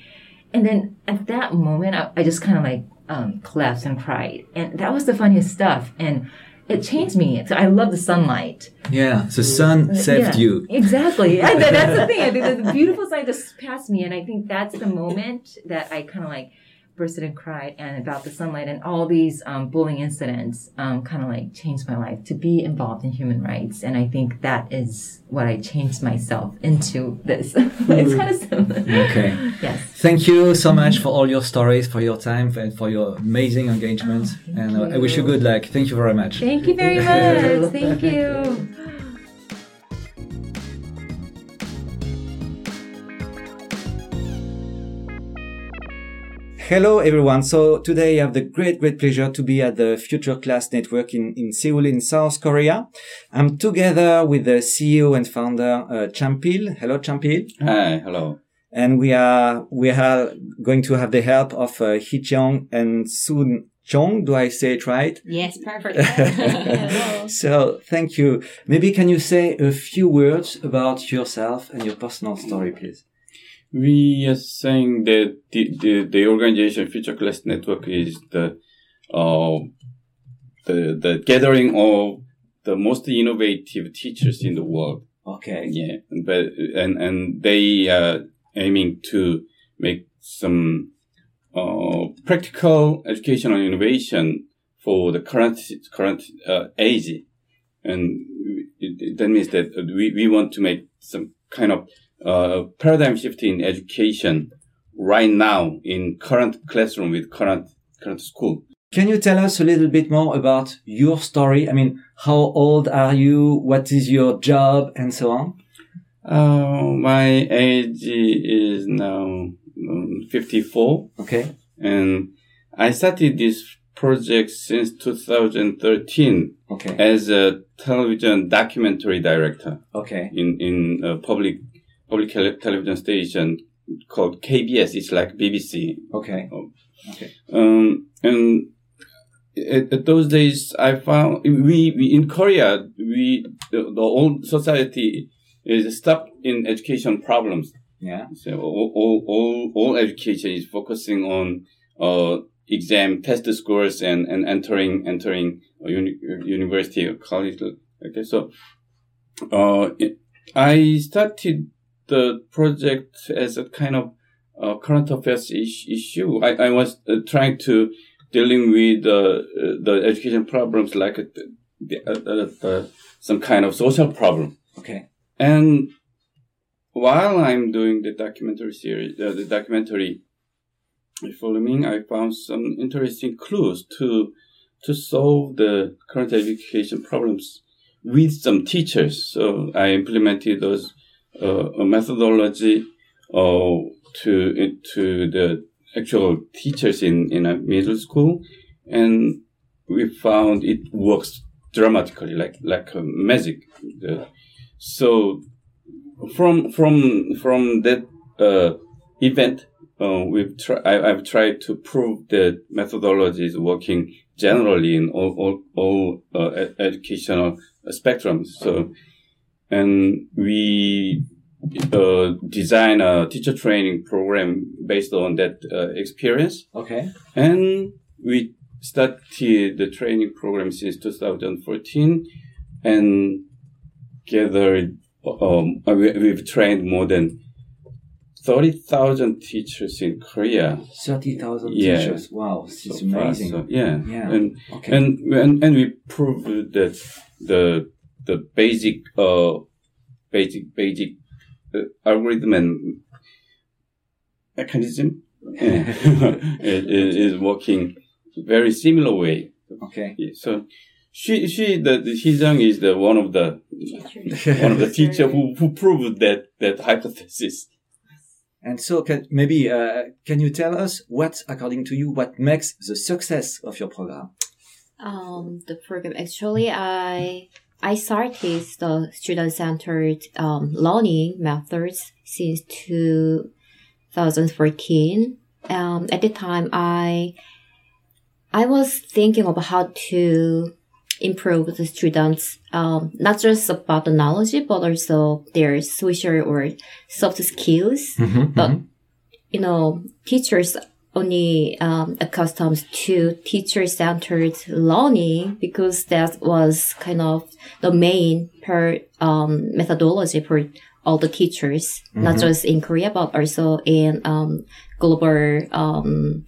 And then at that moment, I, I just kind of like um, collapsed and cried. And that was the funniest stuff. And it changed me. So I love the sunlight. Yeah, the sun saved Yeah, you. Exactly. And that's the thing. I think the beautiful side just passed me. And I think that's the moment that I kind of like bursted and cried and about the sunlight and all these um, bullying incidents um, kind of like changed my life to be involved in human rights. And I think that is what I changed myself into this. it's kind of similar. Okay. Yes. Thank you so much for all your stories, for your time, and for your amazing engagement. and uh, I wish you good luck. Thank you very much. Thank you very much. Thank you. Hello everyone. So today I have the great, great pleasure to be at the Future Class Network in, in Seoul in South Korea. I'm together with the CEO and founder, uh, Chanpil. Hello, Chanpil. Hi, hello. And we are, we are going to have the help of uh, Hee Cheong and Soon Chong. Do I say it right? Yes, perfect. So thank you. Maybe can you say a few words about yourself and your personal story, please? We are saying that the, the, the organization Future Class Network is the, uh, the, the gathering of the most innovative teachers in the world. Okay. Yeah. But, and, and they are aiming to make some, uh, practical educational innovation for the current, current, uh, age. And it, it- that means that we, we want to make some kind of uh, paradigm shift in education right now in current classroom with current current school. Can you tell us a little bit more about your story? I mean, how old are you? What is your job and so on? Uh, my age is now um, 54 Okay. and I started this project since 2013 Okay. as a television documentary director Okay. in, in a public, public tele- television station called KBS. It's like BBC. Okay. Um, and at, at those days, I found we, we in Korea, we the, the whole society is stuck in education problems. Yeah. So all, all, all, all education is focusing on uh, exam, test scores, and, and entering entering a uni- university or college. Okay, so uh, it- I started the project as a kind of uh, current affairs is- issue. I, I was uh, trying to dealing with uh, uh, the education problems like uh, the, uh, some kind of social problem. Okay. And while I'm doing the documentary series, uh, the documentary filming, I found some interesting clues to to solve the current education problems with some teachers. So I implemented those a methodology uh, to to the actual teachers in in a middle school, and we found it works dramatically, like like magic. The- so from from from that uh, event, uh, we've try, I, I've tried to prove that methodology is working generally in all all, all uh, educational spectrums. So, and we uh, design a teacher training program based on that uh, experience. Okay. And we started the training program since 2014 and gathered, um, uh, we, we've trained more than 30,000 teachers in Korea. 30,000 Yeah. teachers. Wow, this is so far. amazing. So, yeah. Yeah. And, Okay. and, and, and we proved that the, the basic, uh, basic, basic uh, algorithm and mechanism is, is working very similar way. Okay. Yeah, so she she the, the Hee-jung is the one of the one of the teacher who, who proved that that hypothesis. And so, can, maybe uh, can you tell us what, according to you, what makes the success of your program? Um, the program actually, I I started the student-centered um, learning methods since 2014. Um, at the time, I I was thinking about how to improve the students, um, not just about the knowledge, but also their social or soft skills. But you know, teachers only um, accustomed to teacher-centered learning because that was kind of the main per um, methodology for all the teachers, not just in Korea but also in um, global um,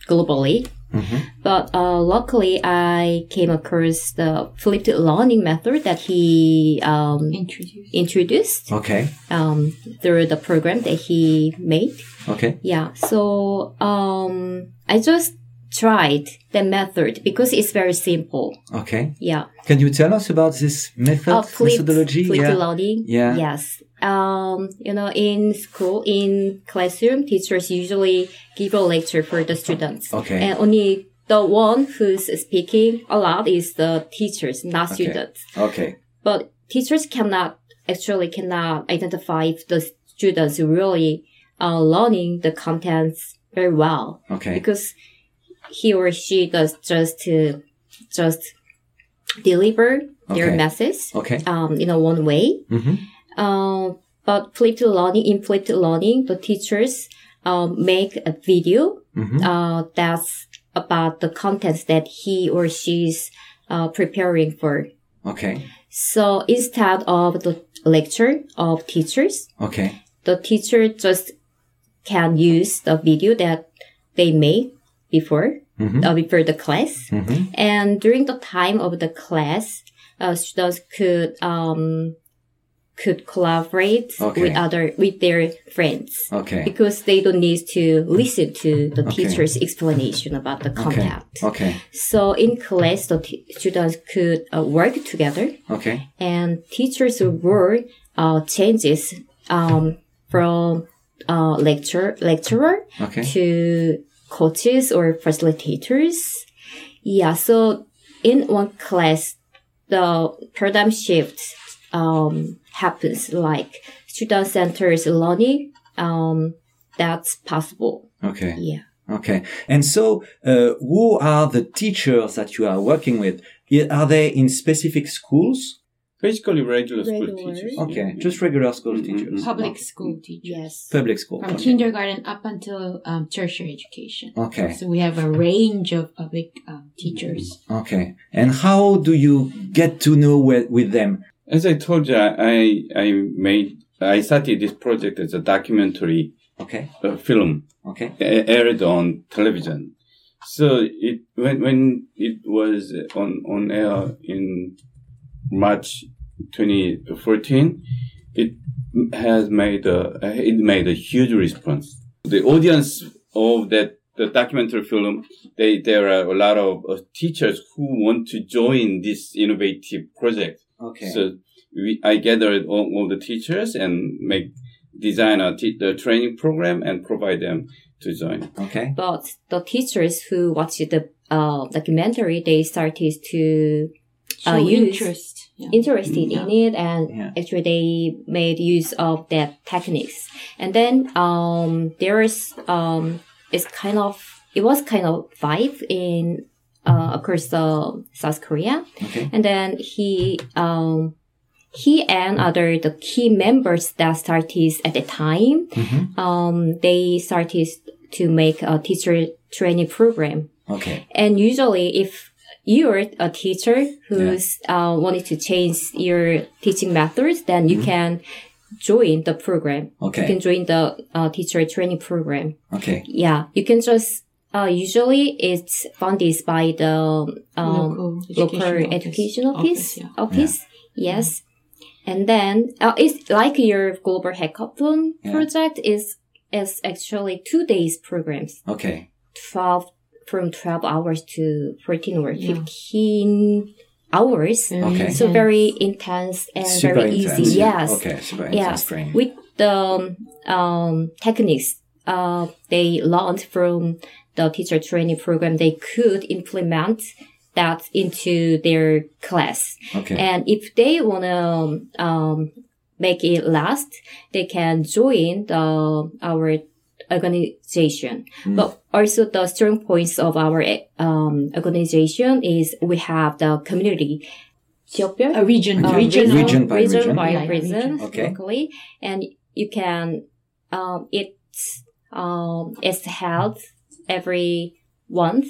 globally. But uh, luckily, I came across the flipped learning method that he um, Introduce. introduced Okay. um, through the program that he made. Okay. Yeah. So um, I just tried the method because it's very simple. Okay. Yeah. Can you tell us about this method, Uh, flipped, methodology? flipped yeah. learning. Yeah. Yes. Um, you know, in school, in classroom, teachers usually give a lecture for the students. Okay. And only the one who's speaking a lot is the teachers, not Okay. students. Okay. But teachers cannot actually cannot identify if the students really are learning the contents very well Okay. because he or she does just to just deliver their Okay. message Okay. um, in a one way. Mm-hmm. Um, but flipped learning, in flipped learning, the teachers um, make a video Mhm. uh, that's about the contents that he or she's uh, preparing for. Okay. So instead of the lecture of teachers, Okay. the teacher just can use the video that they made before, Mhm. uh, before the class. Mhm. And during the time of the class, uh, students could, um, could collaborate Okay. with other, with their friends. Okay. Because they don't need to listen to the Okay. teacher's explanation about the content. Okay. So in class, the t- students could uh, work together Okay. and teachers' role uh, changes um, from uh, lecture lecturer Okay. to coaches or facilitators. Yeah, so in one class, the paradigm shift um, happens like student centers learning. Um, that's possible. Okay. Yeah. Okay. And so, uh, who are the teachers that you are working with? Are they in specific schools? Basically, regular school teachers. Okay. Just regular school Mhm. teachers. Public school teachers. Yes. Public school. From Okay. kindergarten up until um, tertiary education. Okay. So we have a range of public um, teachers. Okay. And how do you get to know with, with them? As I told you, I I made I started this project as a documentary Okay. uh, film Okay. a- aired on television. So it when when it was on on air in March 2014, it has made a it made a huge response. The audience of that the documentary film, they there are a lot of uh, teachers who want to join this innovative project. Okay. So we, I gathered all, all the teachers and make design a t- the training program and provide them to join. Okay. But the teachers who watched the uh, documentary, they started to Show uh, use interest. Yeah. interested Yeah. in it and Yeah. actually they made use of that techniques and then um there's um it's kind of it was kind of vibe in uh across uh, south korea Okay. and then he um he and other the key members that started at the time Mhm. um they started to make a teacher training program Okay. and usually, if you're a teacher who's uh, wanted to change your teaching methods, then you can join the program. Mm-hmm. Okay. You can join the uh, teacher training program. Okay. Yeah, you can just. Uh, usually, it's funded by the um, Local local education education office. office. Office, Office, yes. And then uh, it's like your global hackathon Yeah. project is is actually two days programs. Okay. 12 from 12 hours to 14 or Yeah. 15 hours Very Okay. so intense. very intense and Super very intense. easy yes Okay. Super intense yes training. with the um, um, techniques uh, they learned from the teacher training program they could implement that into their class okay. and if they want to um, make it last, they can join the our organization. Hmm. But also the strong points of our um, organization is we have the community. 지역별? A region, Okay. regional. Region by region. by Yeah, yeah, region, region. Okay. locally, and you can um, it's um, it's held every month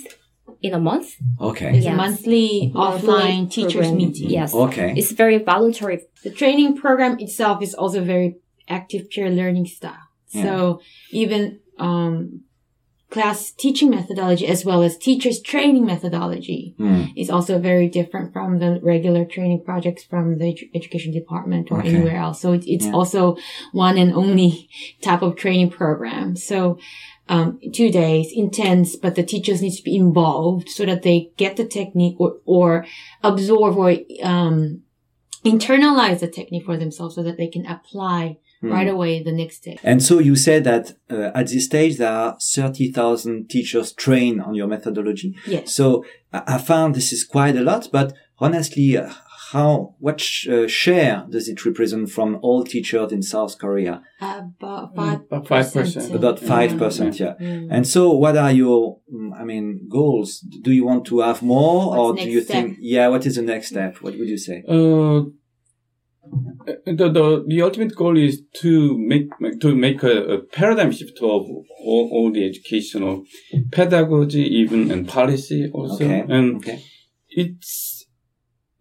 in a month. Okay. It's Yes. a monthly Monthly offline teachers program. meeting. Yes, Okay. it's very voluntary. The training program itself is also very active peer learning style. Yeah. So even um, class teaching methodology as well as teachers training methodology Hmm. is also very different from the regular training projects from the edu- education department or Okay. anywhere else. So it, it's Yeah. also one and only type of training program. So um, two days, intense, but the teachers need to be involved so that they get the technique or, or absorb or um, internalize the technique for themselves so that they can apply Hmm. right away the next day. And so you said that uh, at this stage there are 30,000 teachers trained on your methodology. Yes. So I I found this is quite a lot, but honestly, uh, how, what sh- uh, share does it represent from all teachers in South Korea? About five About 5%. About 5%, yeah. Mm. And so what are your, mm, I mean, goals? Do you want to have more What's or do you step? think, yeah, what is the next step? What would you say? Uh, the, the the ultimate goal is to make to make a, a paradigm shift of all, all the educational pedagogy, even and policy also, Okay. and Okay. it's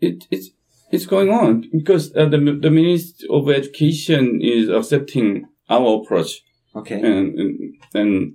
it it's it's going on because uh, the the Ministry of Education is accepting our approach Okay. and and, and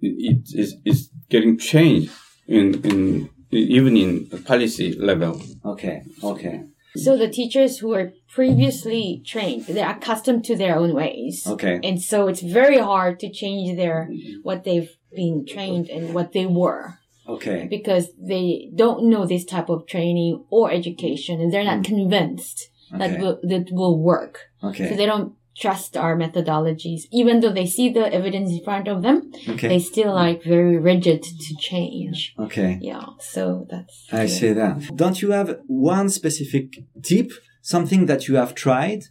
it is is getting changed in in even in the policy level. Okay. Okay. So the teachers who are previously trained, they're accustomed to their own ways. Okay. And so it's very hard to change their, what they've been trained and what they were Okay. because they don't know this type of training or education and they're not convinced that Hmm. Will, that will work. Okay. So Okay. they don't trust our methodologies. Even though they see the evidence in front of them, okay. they still like very rigid to change. Okay. Yeah. So that's. I see that. Don't you have one specific tip, something that you have tried,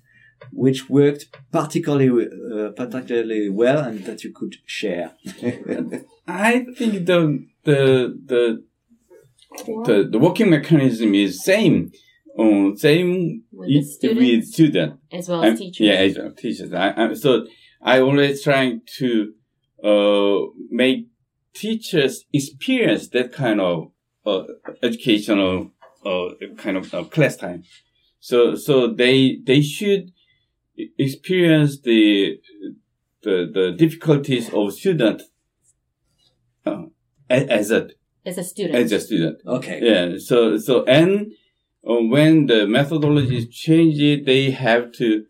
which worked particularly uh, particularly well, and that you could share? I think the the the the, the working mechanism is same, uh, same With the with students? student. As well I'm- as teachers. Yeah, as well, teachers. I, I, so I always trying to uh, make teachers experience that kind of uh, educational uh, kind of uh, class time. So so they they should experience the the the difficulties of student uh, as a As a student. as a student. Okay. Yeah. So, so, and uh, when the methodology is changed, they have to,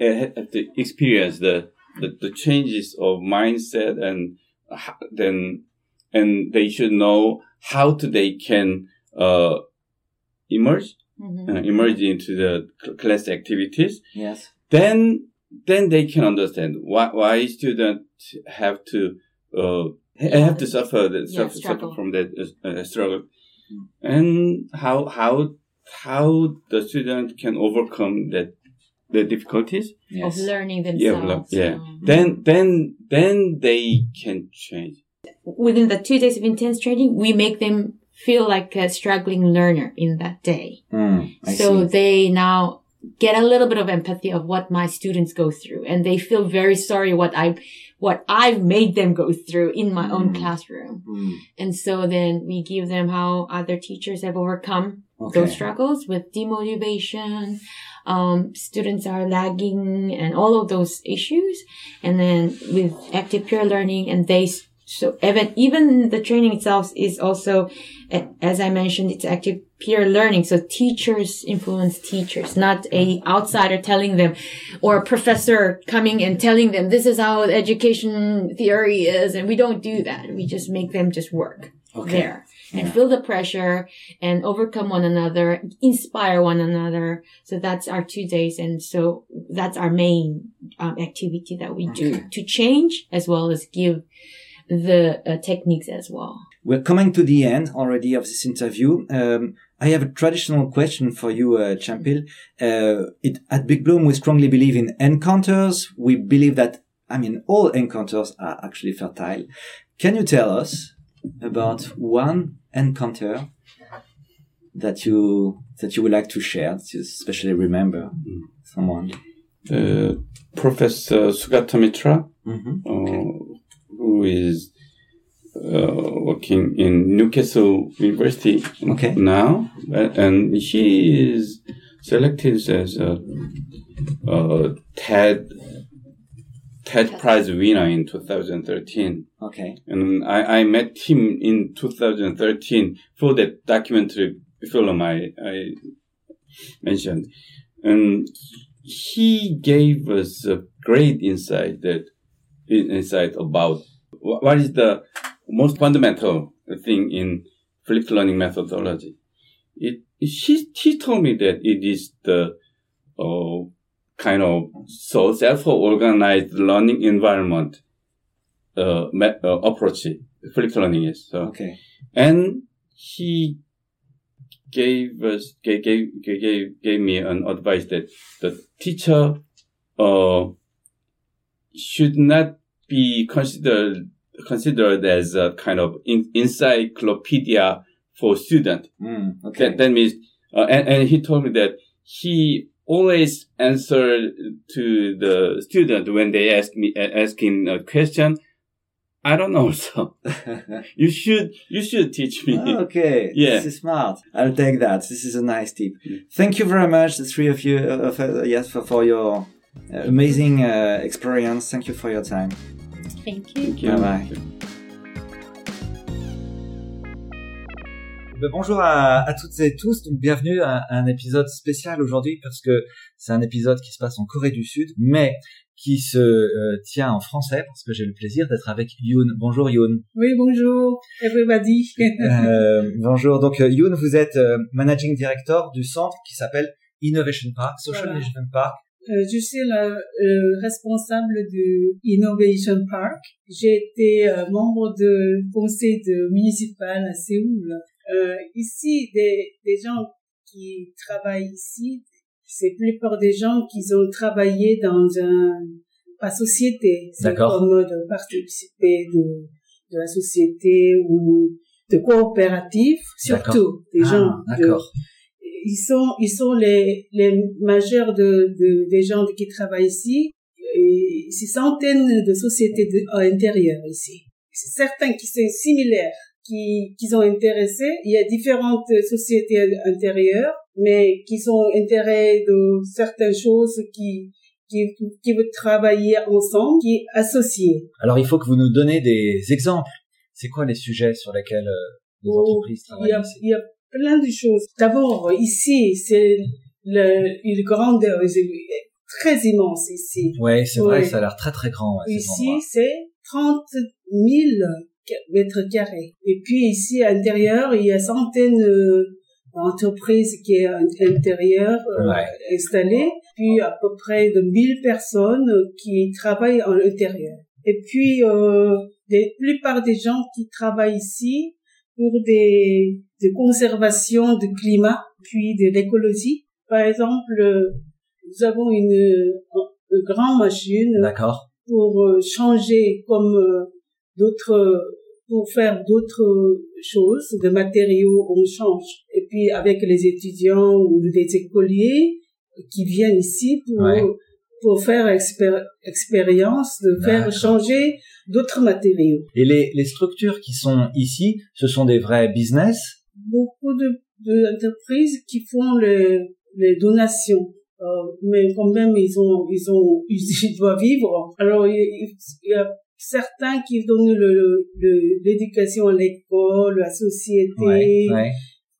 uh, have to experience the, the, the changes of mindset and ho- then, and they should know how to, they can, uh, emerge, Mhm. uh, emerge into the cl- class activities. Yes. Then then they can understand why why students have to uh, have to suffer the, Yeah, suffer, suffer from that uh, uh, struggle, and how how how the student can overcome that the difficulties. Of learning Yeah, themselves. yeah. Um, Then then then they can change. within the two days of intense training, we make them feel like a struggling learner in that day. Mm, I so see. they now get a little bit of empathy of what my students go through and they feel very sorry what I, what I've made them go through in my own Mm. classroom. Mm, And so then we give them how other teachers have overcome okay. those struggles with demotivation. Um, students are lagging and all of those issues. And then with active peer learning and they, so even, even the training itself is also, as I mentioned, it's active peer learning. So teachers influence teachers, not a outsider telling them or a professor coming and telling them this is how education theory is. And we don't do that. We just make them just work Okay. there and Yeah. feel the pressure and overcome one another, inspire one another. So that's our two days. And so that's our main um, activity that we do to change as well as give the uh, techniques as well. We're coming to the end already of this interview. Um, I have a traditional question for you, uh, Chanpil. Uh, it, at Big Bloom, we strongly believe in encounters. We believe that, I mean, all encounters are actually fertile. Can you tell us about one encounter that you that you would like to share, you especially remember someone? Uh, Professor Sugata Mitra, Mm-hmm. uh, who is working in Newcastle University Okay. now, uh, and he is selected as a, a TED TED Prize winner in 2013. Okay. And I, I met him in 2013 for that documentary film I, I mentioned. And he gave us a great insight that insight about what is the most fundamental thing in flipped learning methodology. It, he, he told me that it is the uh, kind of so self-organized learning environment uh, me- uh, approach flipped learning is. So, Okay. and he gave us gave gave gave, gave me an advice that the teacher uh should not be considered considered as a kind of en- encyclopedia for student. Mm, okay. That, that means, uh, and, and he told me that he always answered to the student when they ask me, uh, ask him a question. I don't know. So you should, you should teach me. Ah, okay. Yeah. This is smart. I'll take that. This is a nice tip. Thank you very much, the three of you, uh, uh, yes, for, for your uh, amazing uh, experience. Thank you for your time. Thank you. Thank you. Bye bye. Bonjour à, à toutes et tous, donc bienvenue à, à un épisode spécial aujourd'hui parce que c'est un épisode qui se passe en Corée du Sud, mais qui se euh, tient en français parce que j'ai le plaisir d'être avec Yoon. Bonjour Yoon. Oui, bonjour, everybody. Euh, bonjour. Donc euh, Yoon, vous êtes euh, managing director du centre qui s'appelle Innovation Park, Social Voilà. Innovation Park. Euh, je suis le, le responsable du Innovation Park. J'ai été euh, membre de conseil de municipal à Séoul. Euh, ici, des, des gens qui travaillent ici, c'est plupart des gens qui ont travaillé dans un, pas société. C'est comme de participer de, de la société ou de coopérative, surtout des Ah, gens de. Ils sont ils sont les les majeurs de, de des gens qui travaillent ici. Et c'est centaines de sociétés de, à l'intérieur ici. C'est certains qui sont similaires qui qui sont intéressés il y a différentes sociétés à l'intérieur mais qui sont intéressés de certaines choses qui qui qui veulent travailler ensemble qui associés Alors il faut que vous nous donnez des exemples. C'est quoi les sujets sur lesquels euh, les Oh, entreprises il y travaillent a, ici? il y a plein de choses. D'abord, ici, c'est le, une grandeur, c'est très immense ici. Ouais, c'est vrai, ça a l'air très très grand. ouais, Ici, c'est 30 000 mètres carrés. Et puis ici, à l'intérieur, il y a centaines euh, entreprise qui est à l'intérieur euh, Ouais. installée, puis à peu près de 1000 personnes qui travaillent à l'intérieur. Et puis, euh, la plupart des gens qui travaillent ici pour des, des conservations du climat, puis de l'écologie. Par exemple, euh, nous avons une, une grande machine pour euh, changer comme euh, d'autres pour faire d'autres choses de matériaux on change et puis avec les étudiants ou des écoliers qui viennent ici pour Ouais. Pour faire expér- expérience de faire changer d'autres matériaux. Et les, les structures qui sont ici, ce sont des vrais business? Beaucoup de d'entreprises qui font les, les donations. Euh, mais quand même ils ont ils ont ils doivent vivre. Alors il, y a certains qui donnent le le- l'éducation à l'école à la société. Ouais, ouais.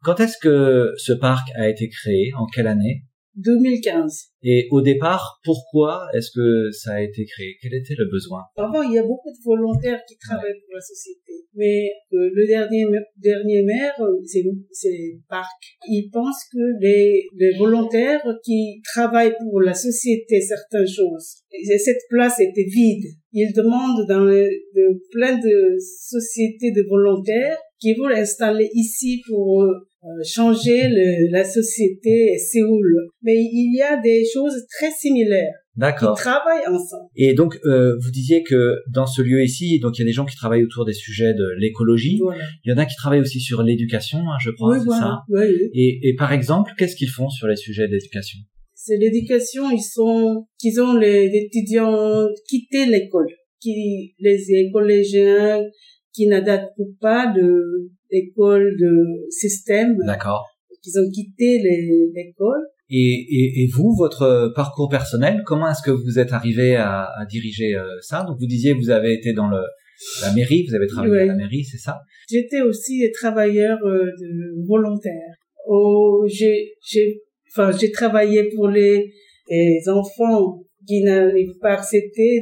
Quand est-ce que ce parc a été créé? En quelle année? 2015 Et au départ, pourquoi est-ce que ça a été créé? Quel était le besoin? Avant, il y a beaucoup de volontaires qui travaillent pour la société. Mais euh, le dernier dernier maire, euh, c'est c'est Parc. Il pense que les, les volontaires qui travaillent pour la société certaines choses, et cette place était vide. Il demande dans de, plein de sociétés de volontaires qui veulent installer ici pour euh, changer le, la société Séoul. Mais il y a des choses très similaires. Ils D'accord. travaillent ensemble. Et donc, euh, vous disiez que dans ce lieu ici, donc il y a des gens qui travaillent autour des sujets de l'écologie. Voilà. Il y en a qui travaillent aussi sur l'éducation, hein, je crois, Oui, c'est voilà. ça Oui, oui. et, et par exemple, qu'est-ce qu'ils font sur les sujets d'éducation C'est l'éducation, ils sont, qu'ils ont les étudiants quitté l'école, qui, les collégiens qui n'adaptent pas de l'école de système, D'accord. qu'ils ont quitté l'école. Et, et, et vous, votre parcours personnel, comment est-ce que vous êtes arrivé à, à diriger euh, ça? Donc vous disiez vous avez été dans le, la mairie, vous avez travaillé à la mairie, c'est ça? J'étais aussi travailleur euh, de volontaire. Oh, j'ai, j'ai, enfin, j'ai travaillé pour les, les enfants qui n'arrivent pas à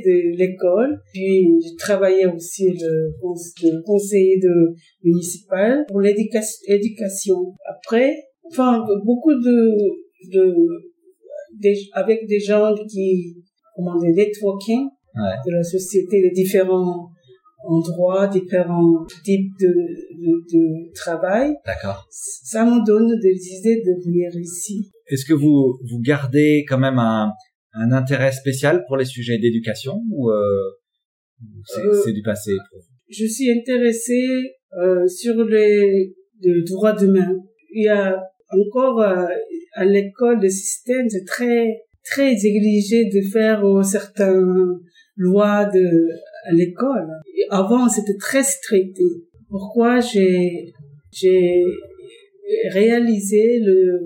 de l'école. Puis, j'ai travaillé aussi le, cons- le conseiller de municipal pour l'éducation. éducation. Après, enfin, beaucoup de, de, des- avec des gens qui, comment dire, networking Ouais. de la société, de différents endroits, différents types de, de, de travail. D'accord. Ça me donne des idées de venir ici. Est-ce que vous, vous gardez quand même un, un intérêt spécial pour les sujets d'éducation ou euh, c'est Euh, c'est du passé pour vous? Je suis intéressée euh, sur les, les droits humains. Il y a encore euh, à l'école le système, c'est très très exigé de faire certaines lois de à l'école. Avant, c'était très strict. Pourquoi j'ai j'ai réalisé le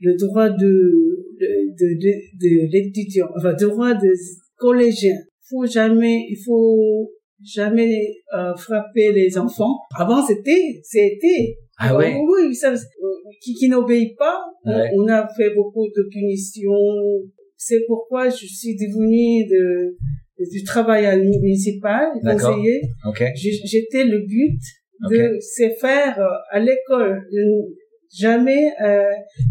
le droit de de de, de, de l'étudiant, enfin droit de collégien. Faut jamais, il faut jamais euh, frapper les enfants. Avant, c'était, c'était. Ah ouais? Oui, ça, qui, qui n'obéit pas, on- Ouais. on, a fait beaucoup de punitions. C'est pourquoi je suis devenue de, du travail à municipal, conseiller. Ok. J'ai- J'étais le but de se faire euh, à l'école. Jamais euh,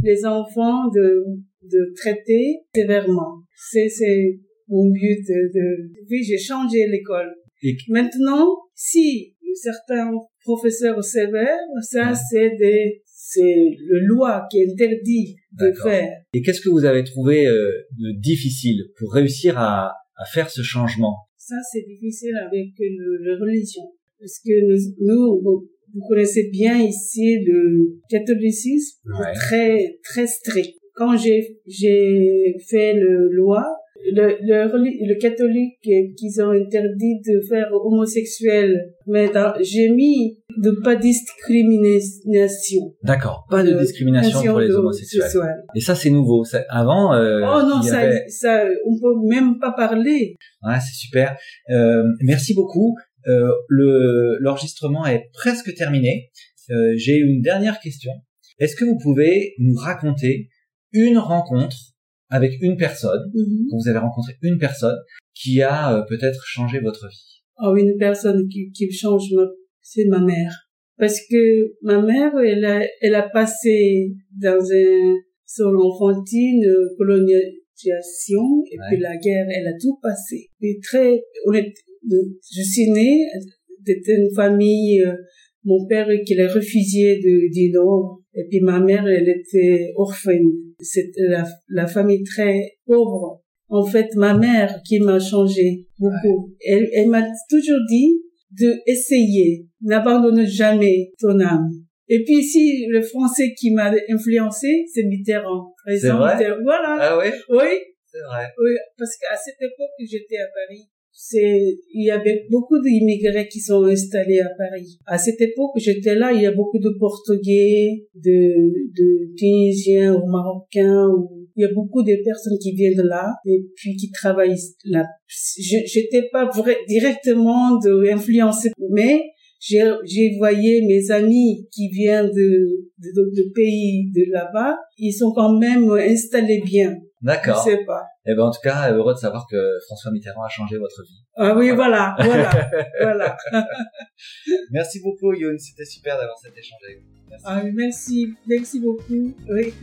les enfants de, de traiter sévèrement. C'est, c'est mon but de, de... Oui, j'ai changé l'école. Et- Maintenant, si certains professeurs sévères, ça c'est des, c'est le loi qui interdit de faire. Et qu'est-ce que vous avez trouvé euh, de difficile pour réussir à, à faire ce changement? Ça, c'est difficile avec le, la religion. Parce que nous, nous, vous, connaissez bien ici le catholicisme, Ouais. très, très strict. Quand j'ai, j'ai fait le loi, le, le, reli- le catholique qu'ils ont interdit de faire homosexuel, mais j'ai mis de pas discrimination. D'accord. Pas de De- discrimination pour les homosexuels. Et ça, c'est nouveau. Ça- Avant, euh, oh non, il y ça, avait... ça, on peut même pas parler. Ouais, c'est super. Euh, merci beaucoup. Euh, le l'enregistrement est presque terminé. J'ai une dernière question. Est-ce que vous pouvez nous raconter une rencontre avec une personne, quand vous avez rencontré une personne qui a euh, peut-être changé votre vie Oh, une personne qui, qui change, ma- c'est ma mère. parce que ma mère, elle a, elle a passé dans un, son enfantine, euh, colonisation, et Ouais. puis la guerre, elle a tout passé. Et très, honnête, de- je suis née d'une famille, euh, mon père qui est réfugié de, du Nord, et puis ma mère, elle était orpheline. C'était la, la famille très pauvre. En fait, ma mère qui m'a changé beaucoup, elle, elle m'a toujours dit de essayer, n'abandonne jamais ton âme. Et puis ici, le français qui m'a influencé, c'est Mitterrand. Président vrai Mitterrand. Voilà. Ah oui Oui, C'est vrai. oui, parce qu'à cette époque que j'étais à Paris, c'est, il y avait beaucoup d'immigrés qui sont installés à Paris. À cette époque que j'étais là, il y a beaucoup de Portugais, de, de Tunisiens ou Marocains, ou, il y a beaucoup de personnes qui viennent là et puis qui travaillent là. Je, j'étais pas directement de influencer, mais j'ai, j'ai voyé mes amis qui viennent de, de, de, de pays de là-bas, ils sont quand même installés bien. D'accord. Je sais pas. Eh ben, en tout cas, heureux de savoir que François Mitterrand a changé votre vie. Ah oui, voilà, voilà, voilà. Merci beaucoup, Youn. C'était super d'avoir cet échange avec vous. Merci. Ah, merci, merci beaucoup. Oui.